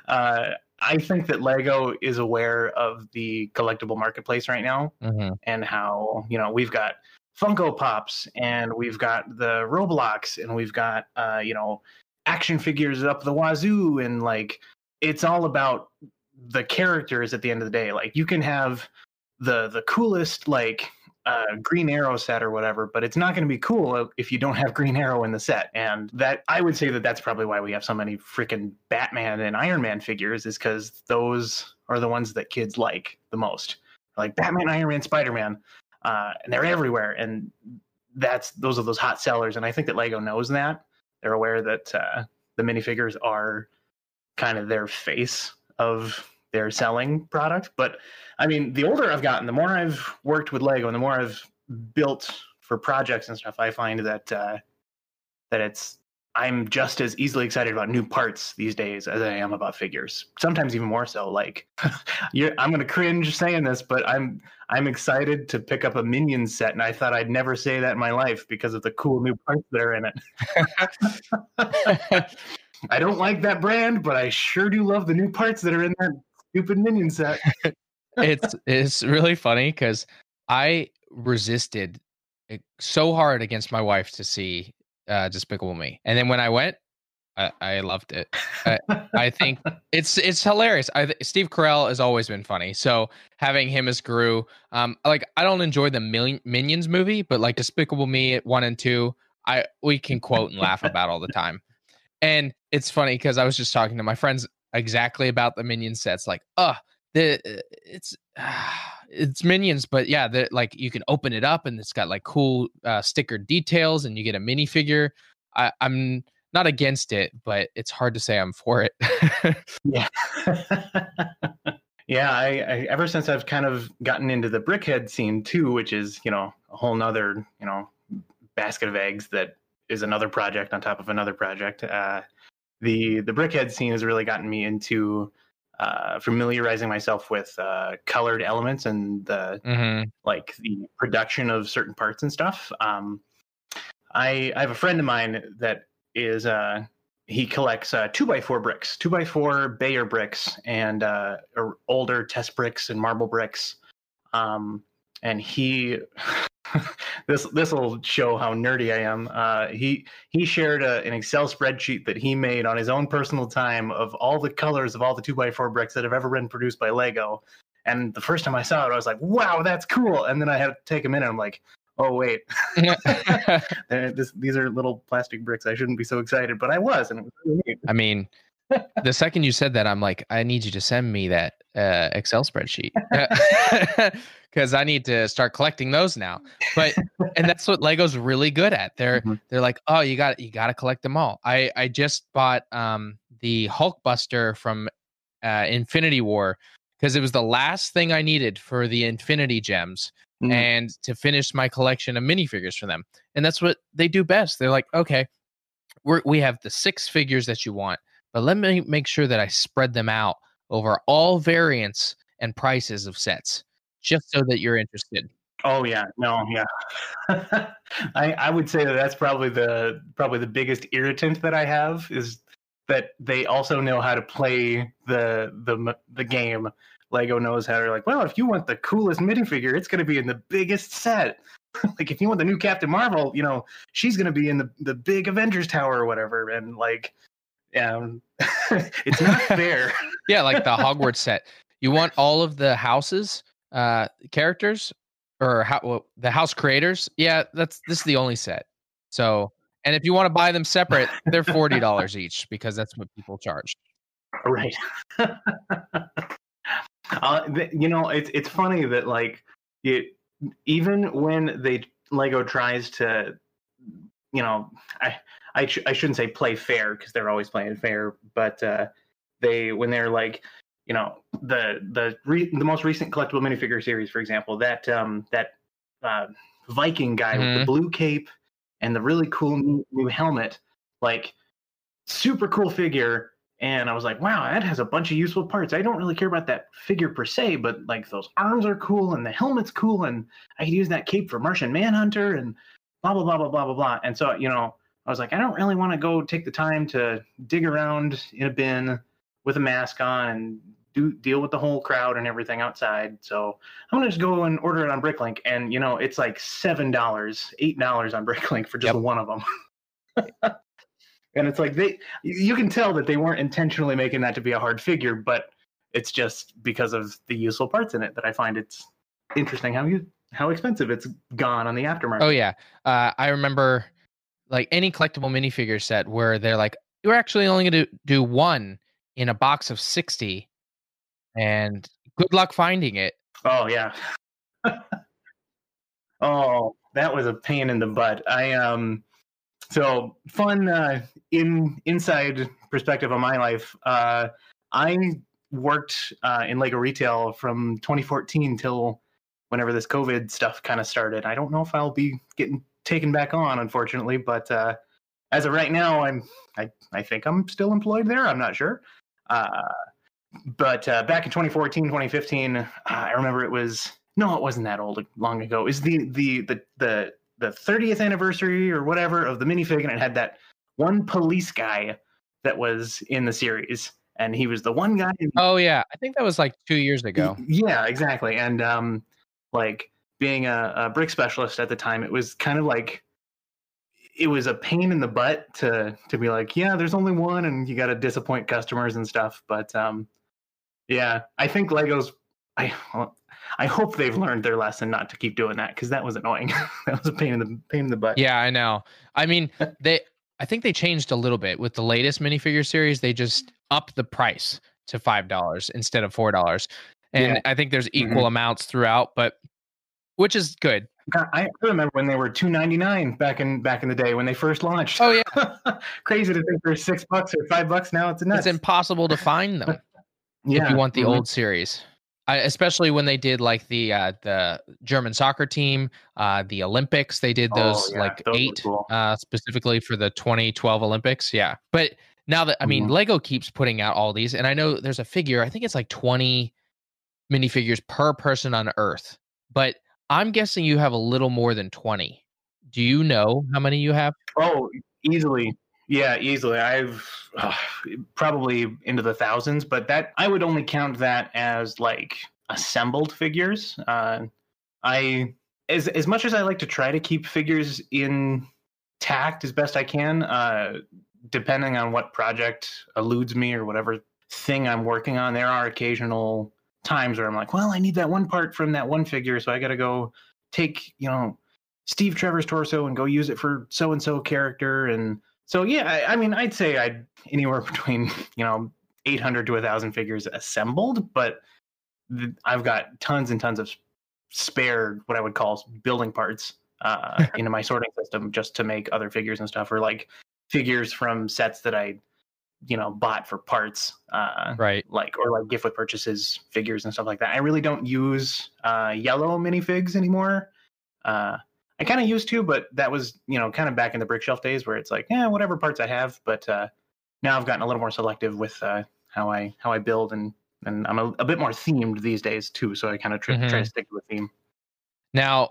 [SPEAKER 1] uh, I think that Lego is aware of the collectible marketplace right now
[SPEAKER 2] Mm-hmm.
[SPEAKER 1] and how you know we've got Funko Pops and we've got the Roblox and we've got uh, you know action figures up the wazoo and like it's all about the characters at the end of the day. Like you can have the the coolest like a Green Arrow set or whatever, but it's not going to be cool if you don't have Green Arrow in the set. And that I would say that that's probably why we have so many freaking Batman and Iron Man figures, is because those are the ones that kids like the most, like Batman, Iron Man, Spider Man, uh, and they're everywhere. And that's those are those hot sellers. And I think that Lego knows that. They're aware that uh, the minifigures are kind of their face of their selling product. But I mean, the older I've gotten, the more I've worked with Lego and the more I've built for projects and stuff, I find that uh, that it's I'm just as easily excited about new parts these days as I am about figures. Sometimes even more so. Like, I'm going to cringe saying this, but I'm I'm excited to pick up a Minion set, and I thought I'd never say that in my life because of the cool new parts that are in it. I don't like that brand, but I sure do love the new parts that are in that stupid Minion set.
[SPEAKER 2] it's it's really funny because I resisted so hard against my wife to see uh, Despicable Me, and then when I went, I, I loved it. I, I, think it's it's hilarious. I, Steve Carell has always been funny, so having him as Gru, um, like I don't enjoy the Million, Minions movie, but like Despicable Me at one and two, I we can quote and laugh about all the time. And it's funny because I was just talking to my friends exactly about the Minion sets. Like, uh, the it's uh, it's Minions, but yeah, the like you can open it up and it's got like cool uh, sticker details, and you get a minifigure. I, I'm not against it, but it's hard to say I'm for it.
[SPEAKER 1] yeah. yeah, I, I, ever since I've kind of gotten into the brickhead scene too, which is, you know, a whole nother, you know, basket of eggs that is another project on top of another project. Uh, the the brickhead scene has really gotten me into uh, familiarizing myself with uh, colored elements and the mm-hmm. like the production of certain parts and stuff. Um, I I have a friend of mine that is uh, he collects uh, two by four bricks, two by four Bayer bricks, and uh, older test bricks and marble bricks. Um, and he this this will show how nerdy I am. Uh, he he shared a, an Excel spreadsheet that he made on his own personal time of all the colors of all the two by four bricks that have ever been produced by Lego. And the first time I saw it, I was like, "Wow, that's cool!" And then I had to take a minute. I'm like, "Oh wait, this, these are little plastic bricks. I shouldn't be so excited." But I was, and it was really
[SPEAKER 2] neat. I mean, the second you said that, I'm like, I need you to send me that uh, Excel spreadsheet because I need to start collecting those now. But and that's what Lego's really good at. They're mm-hmm. they're like, oh, you got you got to collect them all. I I just bought um the Hulkbuster from uh, Infinity War because it was the last thing I needed for the Infinity Gems. Mm-hmm. And to finish my collection of minifigures for them, and that's what they do best. They're like, okay, we we have the six figures that you want but let me make sure that I spread them out over all variants and prices of sets just so that you're interested.
[SPEAKER 1] Oh yeah, no, yeah. I I would say that that's probably the probably the biggest irritant that I have is that they also know how to play the the the game. Lego knows how to like, well, if you want the coolest minifigure, it's going to be in the biggest set. like if you want the new Captain Marvel, you know, she's going to be in the the big Avengers Tower or whatever and like um, it's not fair.
[SPEAKER 2] yeah, like the Hogwarts set. You want all of the houses, uh, characters, or how well, the house creators. Yeah, that's this is the only set. So, and if you want to buy them separate, they're forty dollars each because that's what people charge.
[SPEAKER 1] Right. Uh, you know, it's it's funny that like it even when they Lego tries to, you know, I I, sh- I shouldn't say play fair because they're always playing fair, but uh, they when they're like you know the the re- the most recent collectible minifigure series, for example, that um, that uh, Viking guy mm-hmm. with the mm-hmm. blue cape and the really cool new, new helmet, like super cool figure. And I was like, wow, that has a bunch of useful parts. I don't really care about that figure per se, but like those arms are cool and the helmet's cool, and I could use that cape for Martian Manhunter and blah blah blah blah blah blah blah. And so you know, I was like, I don't really want to go take the time to dig around in a bin with a mask on and do deal with the whole crowd and everything outside. So I'm gonna just go and order it on Bricklink, and you know it's like seven dollars, eight dollars on Bricklink for just yep. one of them. and it's like they, you can tell that they weren't intentionally making that to be a hard figure, but it's just because of the useful parts in it that I find it's interesting how you how expensive it's gone on the aftermarket.
[SPEAKER 2] Oh yeah, uh, I remember like any collectible minifigure set where they're like, "We're actually only going to do one in a box of sixty, and good luck finding it."
[SPEAKER 1] Oh yeah. oh, that was a pain in the butt. I um so fun uh in inside perspective of my life. Uh I worked uh in Lego retail from 2014 till whenever this COVID stuff kind of started. I don't know if I'll be getting taken back on unfortunately, but uh as of right now I'm I I think I'm still employed there. I'm not sure. Uh but uh, back in 2014 2015 uh, i remember it was no it wasn't that old long ago Is the the the the, the 30th anniversary or whatever of the minifig and it had that one police guy that was in the series and he was the one guy
[SPEAKER 2] Oh yeah, I think that was like two years ago.
[SPEAKER 1] yeah exactly and um like being a, a brick specialist at the time it was kind of like it was a pain in the butt to to be like yeah there's only one and you got to disappoint customers and stuff but um yeah, I think Legos. I well, I hope they've learned their lesson not to keep doing that because that was annoying. that was a pain in the pain in the butt.
[SPEAKER 2] Yeah, I know. I mean, they. I think they changed a little bit with the latest minifigure series. They just upped the price to five dollars instead of four dollars, and
[SPEAKER 1] Yeah.
[SPEAKER 2] I think there's equal amounts throughout, but which is good.
[SPEAKER 1] I remember when they were two ninety nine back in back in the day when they first launched.
[SPEAKER 2] Oh yeah,
[SPEAKER 1] crazy to think they're six bucks or five bucks now. It's nuts.
[SPEAKER 2] it's impossible to find them
[SPEAKER 1] yeah,
[SPEAKER 2] if you want the
[SPEAKER 1] mhm.
[SPEAKER 2] old series. I, especially when they did like the uh, the German soccer team, uh, the Olympics. They did
[SPEAKER 1] Oh,
[SPEAKER 2] those
[SPEAKER 1] yeah,
[SPEAKER 2] like
[SPEAKER 1] those
[SPEAKER 2] eight
[SPEAKER 1] cool.
[SPEAKER 2] uh, specifically for the 2012 Olympics. Yeah, but now that I mean,
[SPEAKER 1] Mhm.
[SPEAKER 2] Lego keeps putting out all these, and I know there's a figure. I think it's like 20 minifigures per person on Earth, but I'm guessing you have a little more than 20. Do you know how many you have?
[SPEAKER 1] Oh, easily. Yeah, easily. I've uh, probably into the thousands, but that I would only count that as like assembled figures. Uh, I as as much as I like to try to keep figures intact as best I can, uh, depending on what project eludes me or whatever thing I'm working on, there are occasional times where I'm like, well, I need that one part from that one figure, so I got to go take you know Steve Trevor's torso and go use it for so and so character. And so, yeah, I, I mean, I'd say I'd anywhere between, you know, 800 to 1,000 figures assembled, but th- I've got tons and tons of spare, what I would call building parts uh, into my sorting system just to make other figures and stuff, or like figures from sets that I, you know, bought for parts. Uh,
[SPEAKER 2] Right.
[SPEAKER 1] like or like gift with purchases figures and stuff like that. I really don't use uh, yellow minifigs anymore. Uh, I kind of used to, but that was you know kind of back in the Brickshelf days where it's like yeah whatever parts I have. But uh, now I've gotten a little more selective with uh, how I how I build and and I'm a, a bit more themed these days too. So I kind of tr- try to
[SPEAKER 2] Mhm.
[SPEAKER 1] stick to a theme.
[SPEAKER 2] Now,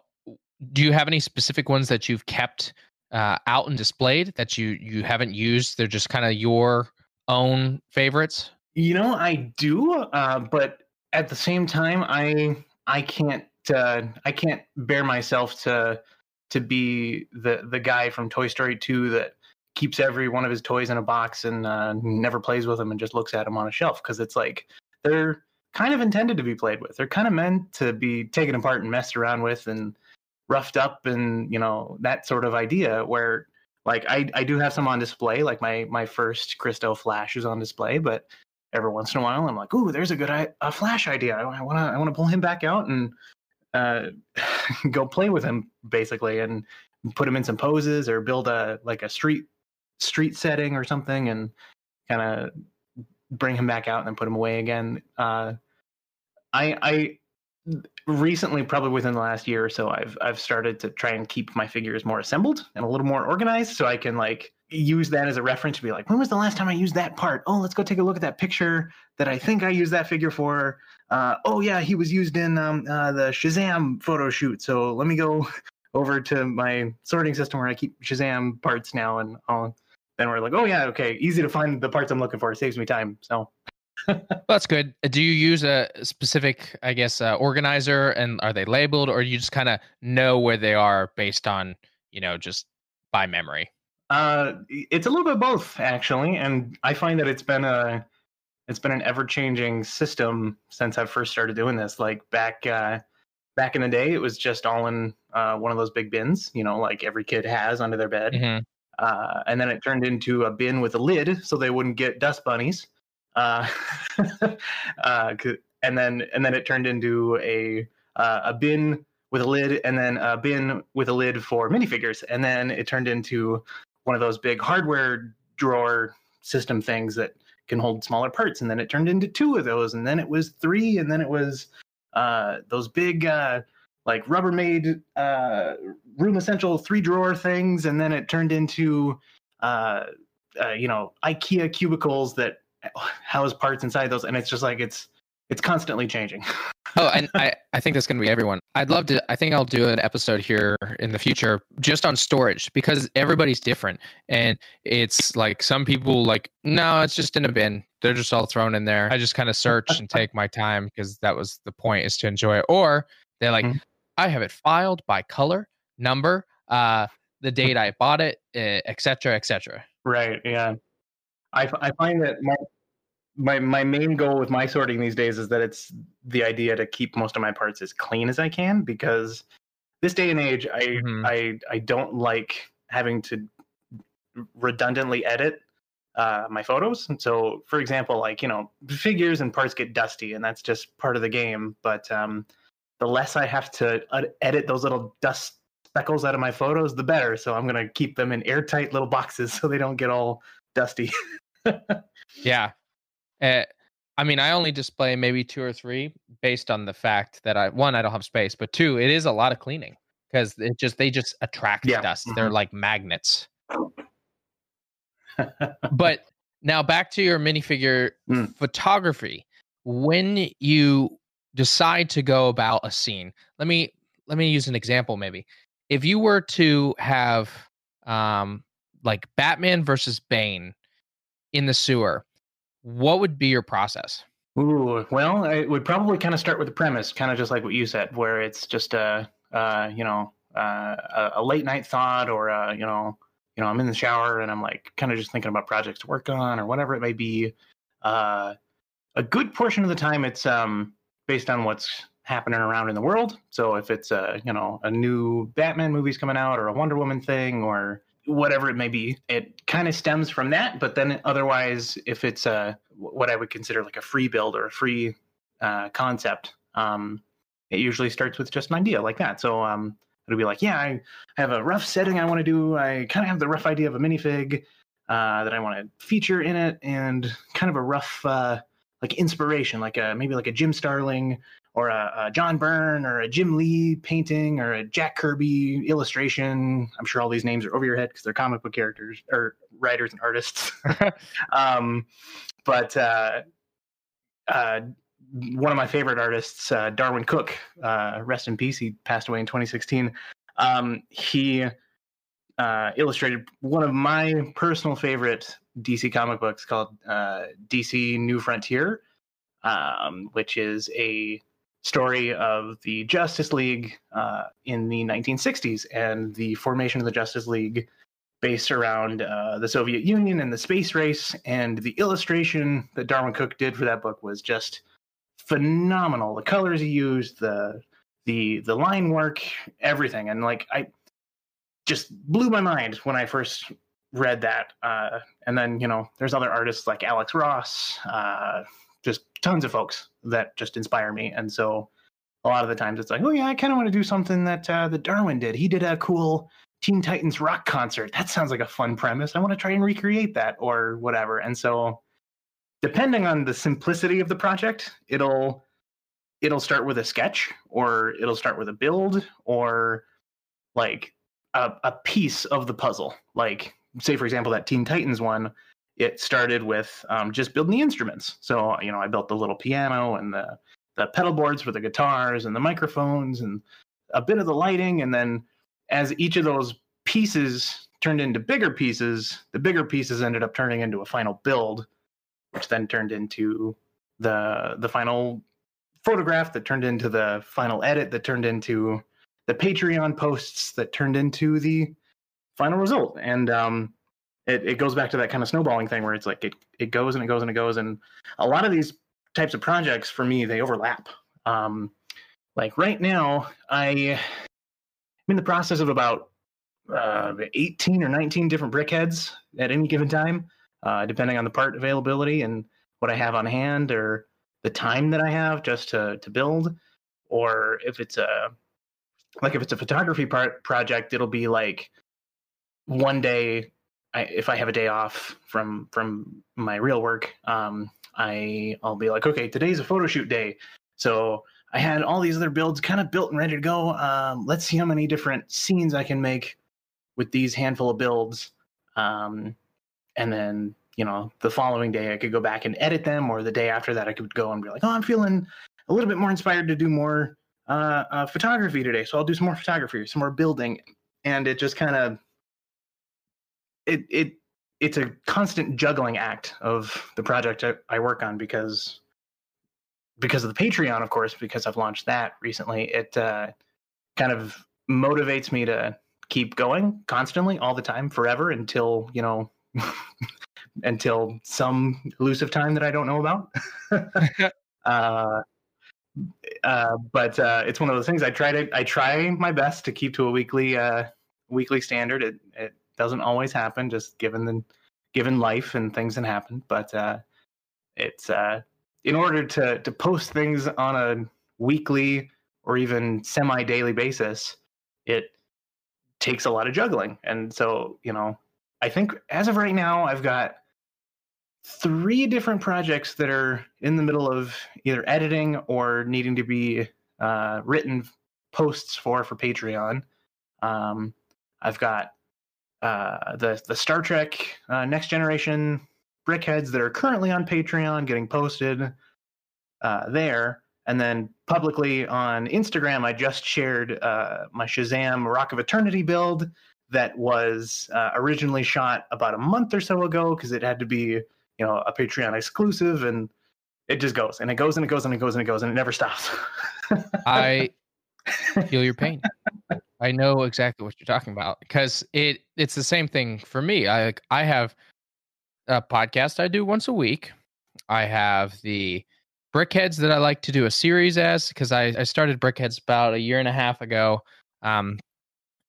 [SPEAKER 2] do you have any specific ones that you've kept uh, out and displayed that you you haven't used? They're just kind of your own favorites.
[SPEAKER 1] You know, I do, uh, but at the same time, I I can't uh, I can't bear myself to to be the the guy from Toy Story 2 that keeps every one of his toys in a box and uh, never plays with them and just looks at them on a shelf because it's like they're kind of intended to be played with. They're kind of meant to be taken apart and messed around with and roughed up and you know that sort of idea where like I, I do have some on display like my my first Christo Flash is on display but every once in a while I'm like ooh there's a good a Flash idea I want to I want to pull him back out and uh, go play with him basically and put him in some poses or build a like a street street setting or something and kind of bring him back out and then put him away again. Uh, I I recently probably within the last year or so I've I've started to try and keep my figures more assembled and a little more organized so I can like use that as a reference to be like when was the last time I used that part? Oh let's go take a look at that picture that I think I used that figure for uh, oh yeah he was used in um, uh, the Shazam photo shoot so let me go over to my sorting system where I keep Shazam parts now and I'll then we're like oh yeah okay easy to find the parts I'm looking for it saves me time so
[SPEAKER 2] That's good. Do you use a specific, I guess, uh, organizer, and are they labeled, or you just kind of know where they are based on, you know, just by memory?
[SPEAKER 1] Uh, it's a little bit both actually, and I find that it's been a it's been an ever changing system since I first started doing this. Like back uh, back in the day, it was just all in uh, one of those big bins, you know, like every kid has under their bed.
[SPEAKER 2] Mhm.
[SPEAKER 1] Uh, and then it turned into a bin with a lid, so they wouldn't get dust bunnies. Uh, uh, and then and then it turned into a uh, a bin with a lid, and then a bin with a lid for minifigures, and then it turned into one of those big hardware drawer system things that can hold smaller parts, and then it turned into two of those, and then it was three, and then it was uh, those big uh, like Rubbermaid uh, room essential three drawer things, and then it turned into uh, uh, you know IKEA cubicles that house parts inside those, and it's just like it's it's constantly changing.
[SPEAKER 2] Oh, and I, I think that's going to be everyone. I'd love to. I think I'll do an episode here in the future just on storage because everybody's different. And it's like some people like, no, it's just in a bin. They're just all thrown in there. I just kind of search and take my time because that was the point is to enjoy it. Or they're like,
[SPEAKER 1] Mhm.
[SPEAKER 2] I have it filed by color, number, uh, the date I bought it, uh, et cetera, et cetera.
[SPEAKER 1] Right. Yeah. I, I find that my, my my main goal with my sorting these days is that it's the idea to keep most of my parts as clean as I can because this day and age I
[SPEAKER 2] Mhm.
[SPEAKER 1] I I don't like having to redundantly edit uh, my photos. And so, for example, like you know, figures and parts get dusty, and that's just part of the game. But um, the less I have to edit those little dust speckles out of my photos, the better. So I'm gonna keep them in airtight little boxes so they don't get all dusty.
[SPEAKER 2] Yeah. Uh, I mean, I only display maybe two or three based on the fact that I one I don't have space, but two, it is a lot of cleaning because it just they just attract
[SPEAKER 1] Yeah,
[SPEAKER 2] dust. They're
[SPEAKER 1] mhm.
[SPEAKER 2] like magnets. but now back to your minifigure
[SPEAKER 1] Mm.
[SPEAKER 2] photography. When you decide to go about a scene, let me let me use an example maybe. If you were to have um like Batman versus Bane in the sewer, what would be your process?
[SPEAKER 1] Ooh, well, I would probably kind of start with the premise, kind of just like what you said, where it's just a, you know, a, a late night thought, or uh, you know, you know, I'm in the shower and I'm like kind of just thinking about projects to work on, or whatever it may be. Uh, a good portion of the time, it's um, based on what's happening around in the world. So if it's a, you know, a new Batman movie's coming out, or a Wonder Woman thing, or whatever it may be, it kind of stems from that. But then otherwise, if it's a what I would consider like a free build or a free uh, concept, um, it usually starts with just an idea like that. So um, it'll be like, yeah, I have a rough setting I want to do. I kind of have the rough idea of a minifig uh, that I want to feature in it, and kind of a rough uh, like inspiration, like a maybe like a Jim Starlin or a, a John Byrne or a Jim Lee painting or a Jack Kirby illustration. I'm sure all these names are over your head because they're comic book characters or writers and artists. um, but uh, uh, one of my favorite artists, uh, Darwyn Cooke, uh, rest in peace. He passed away in 2016. Um, he uh, illustrated one of my personal favorite DC comic books called uh, DC New Frontier, um, which is a story of the Justice League uh, in the 1960s and the formation of the Justice League based around uh, the Soviet Union and the space race. And the illustration that Darwyn Cooke did for that book was just phenomenal. The colors he used, the the the line work, everything, and like I just blew my mind when I first read that. Uh, and then you know, there's other artists like Alex Ross, uh, tons of folks that just inspire me. And so a lot of the times it's like, oh yeah, I kind of want to do something that uh, that Darwyn did. He did a cool Teen Titans rock concert. That sounds like a fun premise. I want to try and recreate that or whatever. And so depending on the simplicity of the project, it'll it'll start with a sketch or it'll start with a build or like a, a piece of the puzzle. Like say for example that Teen Titans one, it started with um, just building the instruments. So you know I built the little piano and the the pedal boards for the guitars and the microphones and a bit of the lighting and then as each of those pieces turned into bigger pieces, the bigger pieces ended up turning into a final build, which then turned into the the final photograph that turned into the final edit that turned into the Patreon posts that turned into the final result. And um, it, it goes back to that kind of snowballing thing where it's like it, it goes and it goes and it goes. And a lot of these types of projects for me, they overlap. Um, like right now, I I'm in the process of about uh, 18 or 19 different brickheads at any given time, uh, depending on the part availability and what I have on hand or the time that I have just to to build, or if it's a like if it's a photography part project, it'll be like one day. I, if I have a day off from from my real work, um, I I'll be like, okay, today's a photo shoot day, so I had all these other builds kind of built and ready to go. Um, let's see how many different scenes I can make with these handful of builds. Um, and then, you know, the following day I could go back and edit them, or the day after that I could go and be like, oh, I'm feeling a little bit more inspired to do more uh, uh, photography today. So I'll do some more photography, some more building. And it just kind of, it, it, it's a constant juggling act of the project I, I work on because because of the Patreon, of course, because I've launched that recently, it uh, kind of motivates me to keep going constantly, all the time, forever until you know, until some elusive time that I don't know about. uh, uh, but uh, it's one of those things. I try to I try my best to keep to a weekly uh, weekly standard. It it doesn't always happen, just given the given life and things that happen. But uh, it's uh, in order to to post things on a weekly or even semi daily basis, it takes a lot of juggling. And so, you know, I think as of right now, I've got three different projects that are in the middle of either editing or needing to be uh, written posts for for Patreon. Um, I've got uh, the the Star Trek uh, Next Generation brickheads that are currently on Patreon getting posted uh, there. And then publicly on Instagram, I just shared uh, my Shazam Rock of Eternity build that was uh, originally shot about a month or so ago because it had to be, you know, a Patreon exclusive, and it just goes and it goes and it goes and it goes and it goes and it never stops.
[SPEAKER 2] I feel your pain. I know exactly what you're talking about because it it's the same thing for me. I I have a podcast I do once a week. I have the Brickheads that I like to do a series as because I, I started Brickheads about a year and a half ago. Um,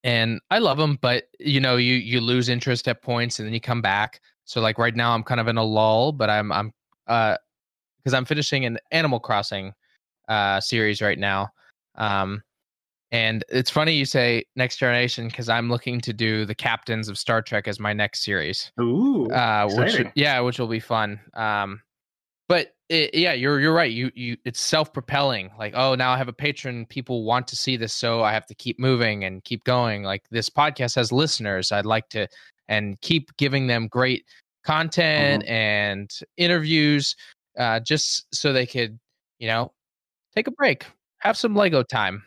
[SPEAKER 2] and I love them, but you know, you you lose interest at points and then you come back. So like right now I'm kind of in a lull, but I'm I'm uh because I'm finishing an Animal Crossing uh series right now. Um and it's funny you say next generation because I'm looking to do the captains of Star Trek as my next series.
[SPEAKER 1] Ooh,
[SPEAKER 2] uh, which yeah, which will be fun. Um, but it, yeah, you're you're right. You you it's self propelling. Like oh, now I have a patron. People want to see this, so I have to keep moving and keep going. Like this podcast has listeners. I'd like to and keep giving them great content mm-hmm. and interviews, uh, just so they could you know take a break, have some Lego time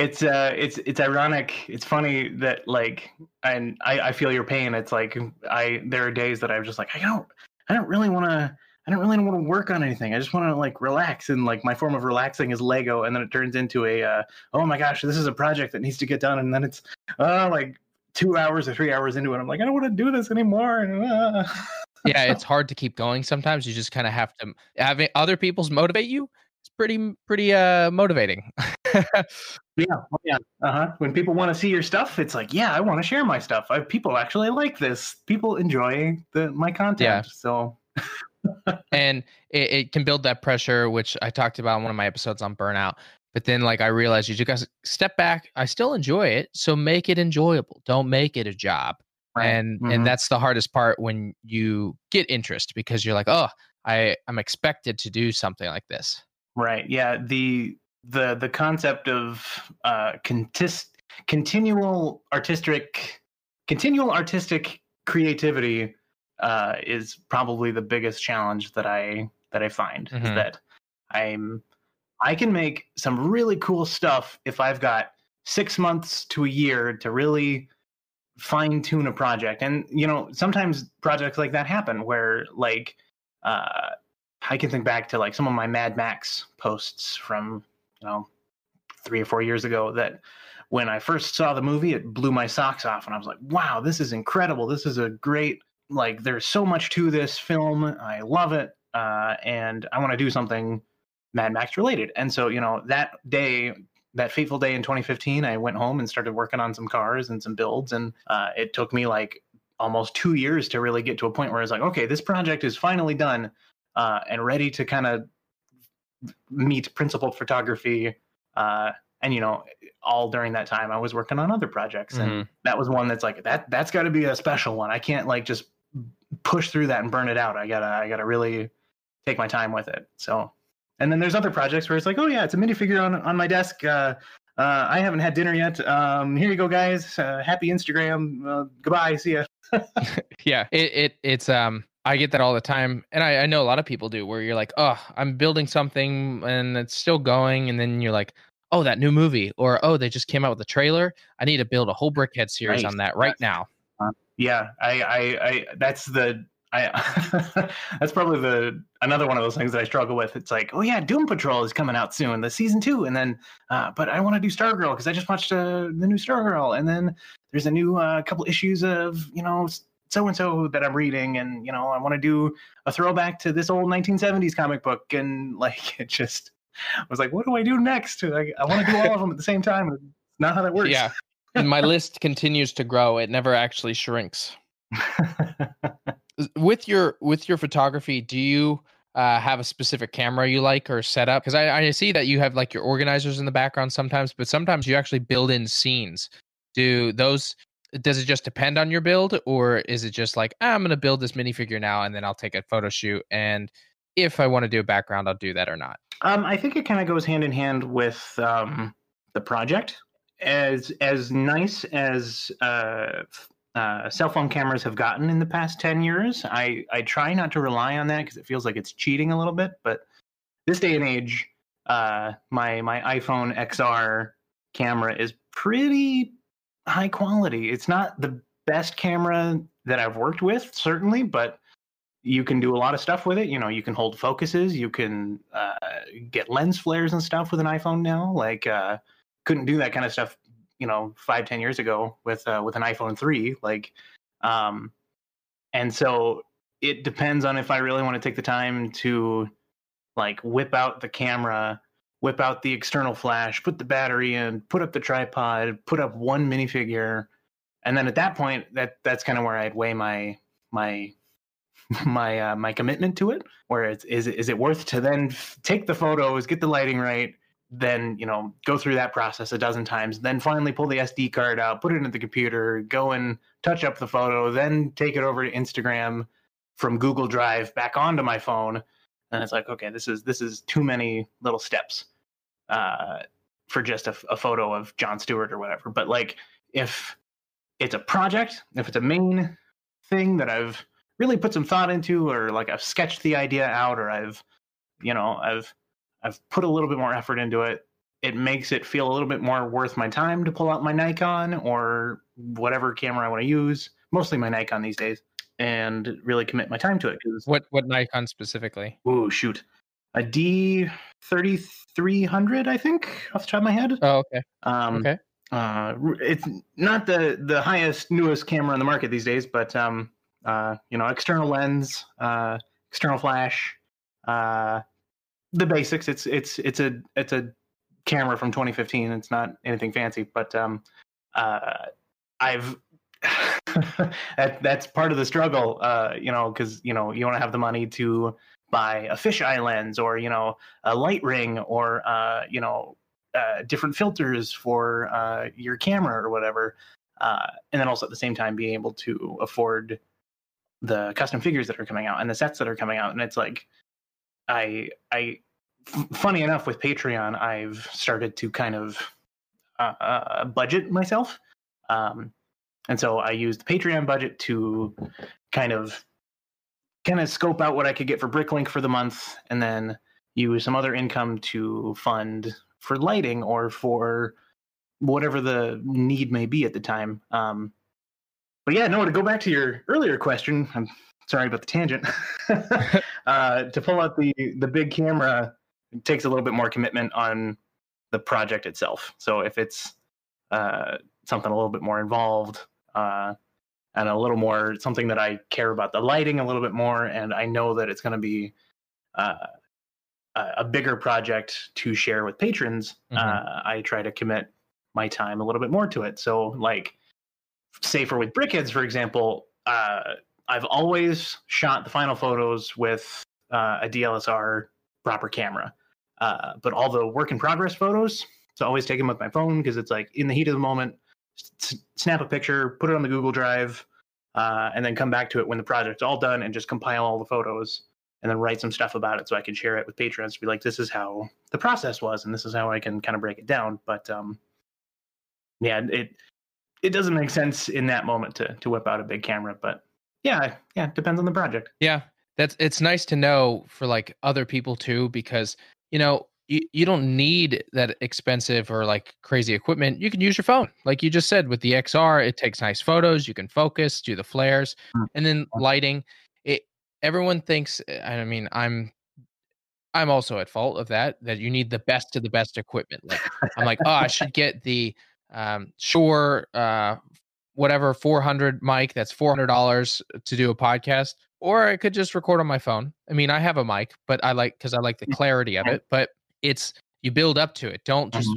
[SPEAKER 1] it's uh it's it's ironic. It's funny that like and I, I feel your pain. It's like i there are days that i'm just like i don't i don't really want to i don't really want to work on anything. I just want to like relax. And like my form of relaxing is lego and then it turns into a uh, oh my gosh this is a project that needs to get done. And then it's uh like two hours or three hours into it i'm like i don't want to do this anymore. And, uh.
[SPEAKER 2] yeah it's hard to keep going sometimes. You just kind of have to having other people's motivate you it's pretty pretty uh motivating
[SPEAKER 1] yeah yeah uh-huh when people want to see your stuff it's like yeah i want to share my stuff I, people actually like this people enjoy the my content yeah. so
[SPEAKER 2] and it, it, can build that pressure which i talked about in one of my episodes on burnout but then like i realized you just got step back i still enjoy it so make it enjoyable don't make it a job right. and mm-hmm. and that's the hardest part when you get interest because you're like oh i i'm expected to do something like this
[SPEAKER 1] Right. Yeah. The the the concept of uh, contis- continual artistic continual artistic creativity uh, is probably the biggest challenge that I that I find mm-hmm. is that I'm I can make some really cool stuff if I've got six months to a year to really fine tune a project. And you know, sometimes projects like that happen where like uh, I can think back to like some of my Mad Max posts from, you know, three or four years ago that when I first saw the movie, it blew my socks off. And I was like, wow, this is incredible. This is a great, like, there's so much to this film. I love it. Uh, and I want to do something Mad Max related. And so, you know, that day, that fateful day in 2015, I went home and started working on some cars and some builds. And uh, it took me like almost two years to really get to a point where I was like, okay, this project is finally done uh, and ready to kind of meet principal photography. Uh, and you know, all during that time, I was working on other projects, and
[SPEAKER 2] Mhm.
[SPEAKER 1] that was one that's like that. That's got to be a special one. I can't like just push through that and burn it out. I gotta, I gotta really take my time with it. So, and then there's other projects where it's like, oh yeah, it's a minifigure on on my desk. Uh, uh, I haven't had dinner yet. Um, here you go, guys. Uh, happy Instagram. Uh, goodbye. See ya.
[SPEAKER 2] yeah it, it it's um i get that all the time and I, I know a lot of people do where you're like oh i'm building something and it's still going and then you're like oh that new movie or oh they just came out with a trailer i need to build a whole brickhead series
[SPEAKER 1] Right.
[SPEAKER 2] on that right
[SPEAKER 1] That's-
[SPEAKER 2] now
[SPEAKER 1] Yeah, I, I, I that's the. I that's probably the another one of those things that I struggle with. It's like, oh yeah, Doom Patrol is coming out soon, the season two, and then, uh, but I want to do Stargirl because I just watched uh, the new Stargirl, and then there's a new uh, couple issues of you know so and so that I'm reading, and you know I want to do a throwback to this old 1970s comic book, and like it just I was like, what do I do next? Like, I want to do all of them at the same time. It's not how that works.
[SPEAKER 2] yeah and my list continues to grow it never actually shrinks with your with your photography do you uh, have a specific camera you like or setup because I, I see that you have like your organizers in the background sometimes but sometimes you actually build in scenes do those does it just depend on your build or is it just like "Ah, i'm going to build this minifigure now and then i'll take a photo shoot and if i want to do a background i'll do that or not
[SPEAKER 1] Um, I think it kind of goes hand in hand with um, the project. As as nice as uh, uh, cell phone cameras have gotten in the past ten years, I I try not to rely on that because it feels like it's cheating a little bit. But this day and age, uh, my my iPhone XR camera is pretty high quality. It's not the best camera that I've worked with, certainly, but you can do a lot of stuff with it. You know, you can hold focuses, you can uh, get lens flares and stuff with an iPhone now. Like, uh, couldn't do that kind of stuff, you know, five, ten years ago with uh, with an iPhone three. Like, um, and so it depends on if I really want to take the time to like whip out the camera, whip out the external flash, put the battery in, put up the tripod, put up one minifigure, and then at that point, that that's kind of where I'd weigh my my my uh, my commitment to it where it's is is it worth to then f- take the photos get the lighting right then you know go through that process a dozen times then finally pull the sd card out put it into the computer go and touch up the photo then take it over to instagram from google drive back onto my phone and it's like okay this is this is too many little steps uh, for just a photo of john stewart or whatever. But like if it's a project if it's a main thing that i've really put some thought into or like I've sketched the idea out or I've you know I've I've put a little bit more effort into it it makes it feel a little bit more worth my time to pull out my Nikon or whatever camera I want to use mostly my Nikon these days and really commit my time to it cuz
[SPEAKER 2] what what nikon specifically?
[SPEAKER 1] Oh shoot. A D3300 I think off the top of my head.
[SPEAKER 2] Oh okay.
[SPEAKER 1] Um
[SPEAKER 2] okay.
[SPEAKER 1] uh, it's not the the highest newest camera on the market these days, but um, uh, you know, external lens, uh, external flash, uh, the basics. It's it's it's a it's a camera from 2015. It's not anything fancy, but um, uh, I've that that's part of the struggle. Uh, you know, because you know you want to have the money to buy a fisheye lens or you know a light ring or uh, you know uh, different filters for uh, your camera or whatever, uh, and then also at the same time being able to afford the custom figures that are coming out and the sets that are coming out. And it's like, I, I, funny enough, with Patreon, I've started to kind of uh, budget myself, um, and so I used the Patreon budget to kind of kind of scope out what I could get for Bricklink for the month, and then use some other income to fund for lighting or for whatever the need may be at the time. Um, but yeah, no, to go back to your earlier question, I'm sorry about the tangent. uh, to pull out the the big camera takes a little bit more commitment on the project itself. So if it's uh, something a little bit more involved uh, and a little more something that I care about the lighting a little bit more, and I know that it's going to be uh, a, bigger project to share with patrons,
[SPEAKER 2] Mhm.
[SPEAKER 1] uh, I try to commit my time a little bit more to it. So, like, say for with Brickheads, for example, uh, I've always shot the final photos with uh, a DLSR proper camera, uh, but all the work in progress photos, so I always take them with my phone because it's like in the heat of the moment, snap a picture, put it on the Google Drive, uh, and then come back to it when the project's all done and just compile all the photos and then write some stuff about it so I can share it with patrons to be like, this is how the process was and this is how I can kind of break it down. But um, yeah, it it doesn't make sense in that moment to to whip out a big camera, but yeah, yeah, depends on the project.
[SPEAKER 2] Yeah, that's it's nice to know for like other people too, because you know you, you don't need that expensive or like crazy equipment. You can use your phone, like you just said with the XR. It takes nice photos. You can focus, do the flares,
[SPEAKER 1] Mm.
[SPEAKER 2] and then lighting. It everyone thinks. I mean, I'm I'm also at fault of that. That you need the best of the best equipment. Like I'm like, oh, I should get the um, Shure, uh, whatever 400 mic. That's 400 dollars to do a podcast, or I could just record on my phone. I mean, I have a mic, but I like because I like the clarity of it. But it's you build up to it. Don't just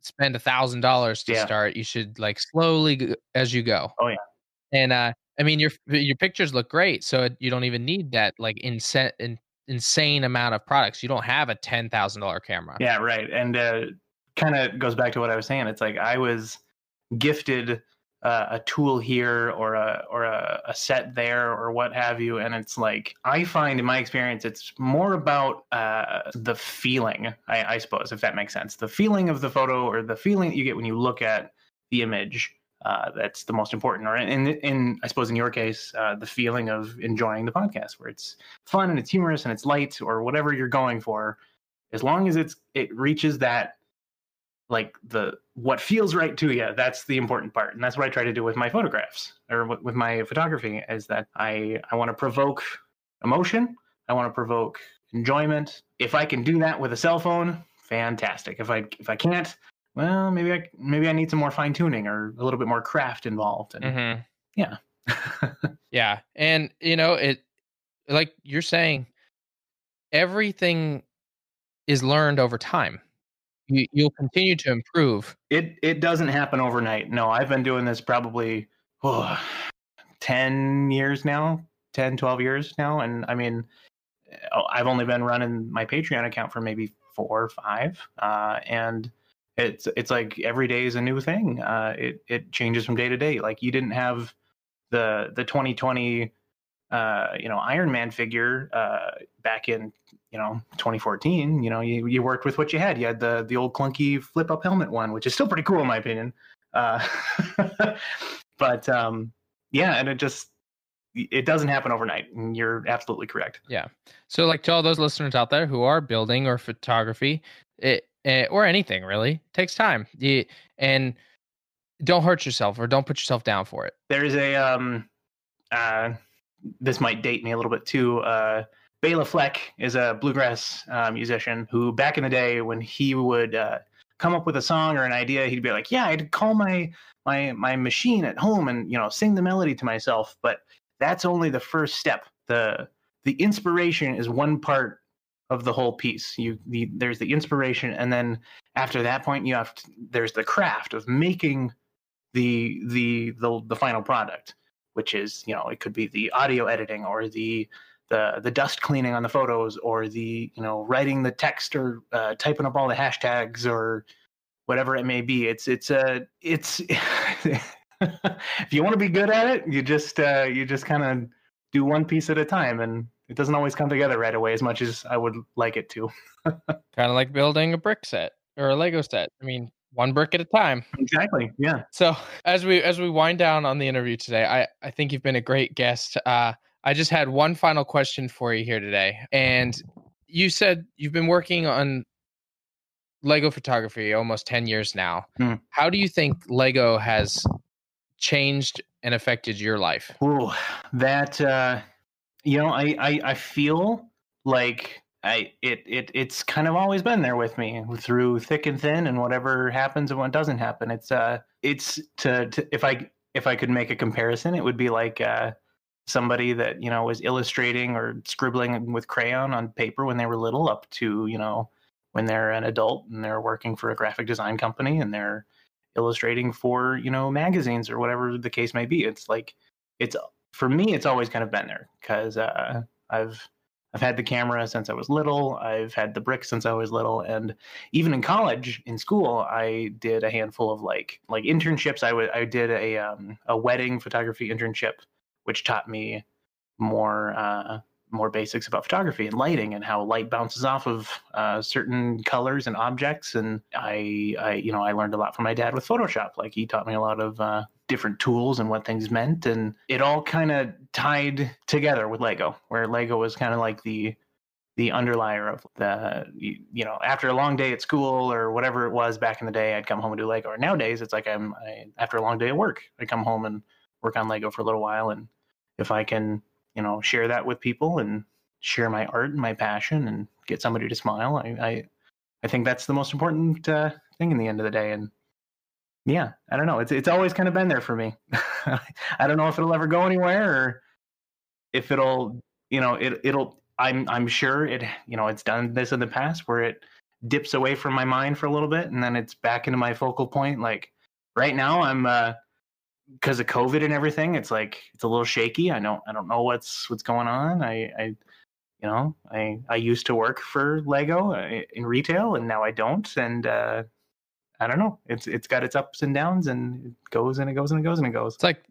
[SPEAKER 2] spend a thousand dollars to
[SPEAKER 1] Yeah.
[SPEAKER 2] start. You should like slowly g- as you go.
[SPEAKER 1] Oh, yeah.
[SPEAKER 2] And uh, I mean, your your pictures look great, so it, you don't even need that like insane in, insane amount of products. You don't have a ten thousand dollar camera.
[SPEAKER 1] Yeah, right. And uh, kind of goes back to what I was saying. It's like I was gifted uh, a tool here or a or a, a set there or what have you, and it's like I find in my experience, it's more about uh, the feeling. I, I suppose if that makes sense, the feeling of the photo or the feeling that you get when you look at the image. Uh, that's the most important, or in, in, I suppose in your case, uh, the feeling of enjoying the podcast, where it's fun and it's humorous and it's light, or whatever you're going for as long as it's it reaches that like the what feels right to you that's the important part and that's what i try to do with my photographs or with, with my photography is that i i want to provoke emotion i want to provoke enjoyment if i can do that with a cell phone fantastic if i if i can't well maybe i maybe i need some more fine tuning or a little bit more craft involved and
[SPEAKER 2] Mhm.
[SPEAKER 1] Yeah.
[SPEAKER 2] yeah. And you know, it like you're saying, everything is learned over time. You you'll continue to improve.
[SPEAKER 1] it it doesn't happen overnight. No, I've been doing this probably oh, 10 years now, 10 12 years now and I mean uh, I've only been running my Patreon account for maybe 4 or 5 uh and it's it's like every day is a new thing. Uh it it changes from day to day. Like you didn't have the the 2020 uh you know Iron Man figure uh back in you know 2014 you know you, you worked with what you had you had the the old clunky flip up helmet one which is still pretty cool in my opinion uh but um yeah and it just it doesn't happen overnight and you're absolutely correct Yeah.
[SPEAKER 2] So, like to all those listeners out there who are building or photography, it eh, or anything really takes time. You, and don't hurt yourself or don't put yourself down for it.
[SPEAKER 1] there's a um uh this might date me a little bit too uh Bela Fleck is a bluegrass uh, musician who back in the day when he would uh come up with a song or an idea he'd be like yeah I'd call my my my machine at home and you know sing the melody to myself. But that's only the first step. The the inspiration is one part of the whole piece. You the, there's the inspiration and then after that point you have to, there's the craft of making the the the the final product which is you know it could be the audio editing or the the the dust cleaning on the photos or the you know writing the text or uh, typing up all the hashtags or whatever it may be it's it's a it's if you want to be good at it you just uh you just kind of do one piece at a time and it doesn't always come together right away as much as i would like it to
[SPEAKER 2] Kind of like building a brick set or a Lego set. I mean, one brick at a time.
[SPEAKER 1] exactly yeah
[SPEAKER 2] So as we as we wind down on the interview today, I I think you've been a great guest. Uh, I just had one final question for you here today, and you said you've been working on Lego photography almost ten years now.
[SPEAKER 1] Hmm.
[SPEAKER 2] How do you think Lego has changed and affected your life?
[SPEAKER 1] Ooh, that uh, you know, I, I I feel like I it it it's kind of always been there with me through thick and thin, and whatever happens and what doesn't happen. It's uh, it's to, to if I if I could make a comparison, it would be like uh, somebody that you know was illustrating or scribbling with crayon on paper when they were little up to you know when they're an adult and they're working for a graphic design company and they're illustrating for you know magazines or whatever the case may be. It's like it's for me it's always kind of been there because uh, i've i've had the camera since i was little. I've had the brick since i was little. And even in college in school i did a handful of like like internships. I would i did a um, a wedding photography internship which taught me more uh, more basics about photography and lighting and how light bounces off of uh, certain colors and objects. And I, I, you know, I learned a lot from my dad with Photoshop. Like he taught me a lot of uh, different tools and what things meant, and it all kind of tied together with Lego, where Lego was kind of like the the underlier of the you know after a long day at school or whatever it was back in the day i'd come home and do lego or nowadays it's like i'm I, after a long day at work i come home and work on lego for a little while and if i can you know share that with people and share my art and my passion and get somebody to smile i i, I think that's the most important uh, thing in the end of the day. And yeah i don't know. It's it's always kind of been there for me. I don't know if it'll ever go anywhere or if it'll you know it it'll i'm i'm sure it you know it's done this in the past where it dips away from my mind for a little bit and then it's back into my focal point. Like right now i'm uh because of COVID and everything, it's like it's a little shaky. I don't I don't know what's what's going on. I I you know I I used to work for Lego uh, in retail and now I don't. And uh, I don't know. It's it's got its ups and downs and it goes and it goes and it goes and it goes.
[SPEAKER 2] It's like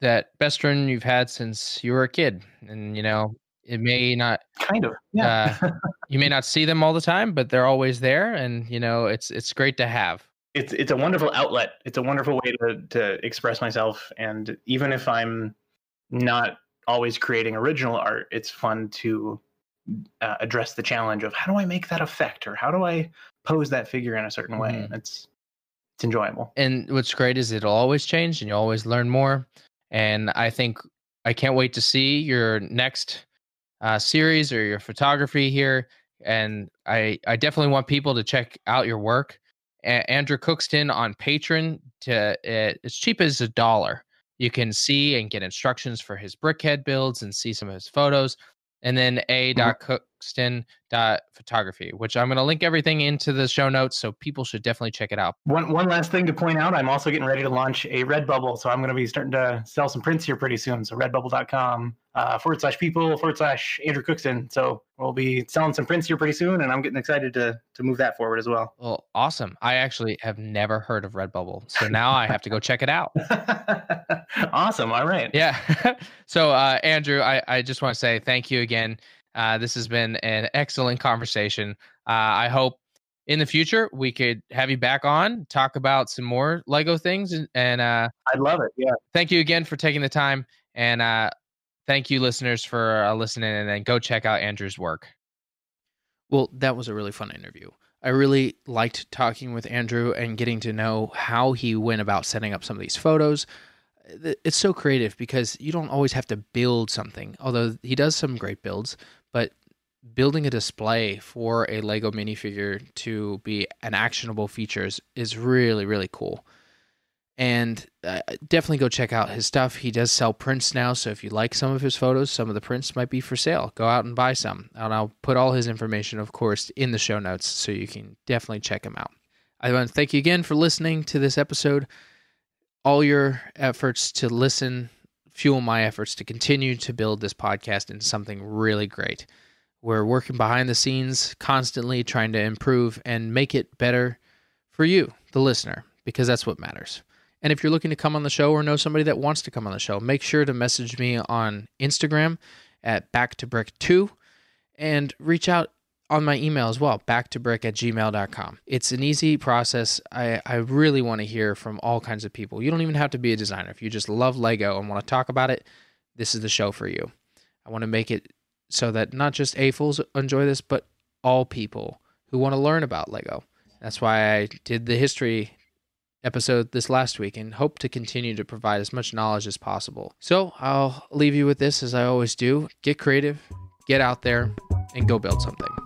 [SPEAKER 2] that best friend you've had since you were a kid, and you know it may not
[SPEAKER 1] kind of yeah.
[SPEAKER 2] uh, you may not see them all the time, but they're always there, and you know it's it's great to have
[SPEAKER 1] it's it's a wonderful outlet. It's a wonderful way to to express myself, and even if I'm not always creating original art, it's fun to uh, address the challenge of how do I make that effect or how do I pose that figure in a certain way. Mm-hmm. It's it's enjoyable.
[SPEAKER 2] And what's great is it'll always change, and you always learn more. And I think I can't wait to see your next uh, series or your photography here. And I I definitely want people to check out your work Andrew Cookston on Patreon to uh, as cheap as a dollar. You can see and get instructions for his brickhead builds and see some of his photos. And then a.cookston.photography, which I'm going to link everything into the show notes. So people should definitely check it out.
[SPEAKER 1] One, one last thing to point out I'm also getting ready to launch a Redbubble. So I'm going to be starting to sell some prints here pretty soon. So redbubble.com uh, forward slash people forward slash Andrew Cookston. So we'll be selling some prints here pretty soon, and I'm getting excited to to move that forward as well.
[SPEAKER 2] Well, awesome! I actually have never heard of Redbubble, so now I have to go check it out.
[SPEAKER 1] awesome! All right.
[SPEAKER 2] Yeah. so uh, Andrew, I I just want to say thank you again. Uh, this has been an excellent conversation. Uh, I hope in the future we could have you back on talk about some more Lego things, and, and uh,
[SPEAKER 1] I'd love it. Yeah.
[SPEAKER 2] Thank you again for taking the time and uh, thank you, listeners, for uh, listening, and then go check out Andrew's work. Well, that was a really fun interview. I really liked talking with Andrew and getting to know how he went about setting up some of these photos. It's so creative because you don't always have to build something, although he does some great builds, but building a display for a Lego minifigure to be an actionable features is really, really cool and uh, definitely go check out his stuff. He does sell prints now, so if you like some of his photos, some of the prints might be for sale. Go out and buy some. And I'll put all his information, of course, in the show notes so you can definitely check him out. I want to thank you again for listening to this episode. All your efforts to listen fuel my efforts to continue to build this podcast into something really great. We're working behind the scenes, constantly trying to improve and make it better for you, the listener, because that's what matters. And if you're looking to come on the show or know somebody that wants to come on the show, make sure to message me on Instagram at back2brick2 and reach out on my email as well, back2brick at gmail.com. It's an easy process. I, I really want to hear from all kinds of people. You don't even have to be a designer. If you just love Lego and want to talk about it, this is the show for you. I want to make it so that not just AFOLs enjoy this, but all people who want to learn about Lego. That's why I did the history episode this last week and hope to continue to provide as much knowledge as possible. So I'll leave you with this as I always do get creative, get out there, and go build something.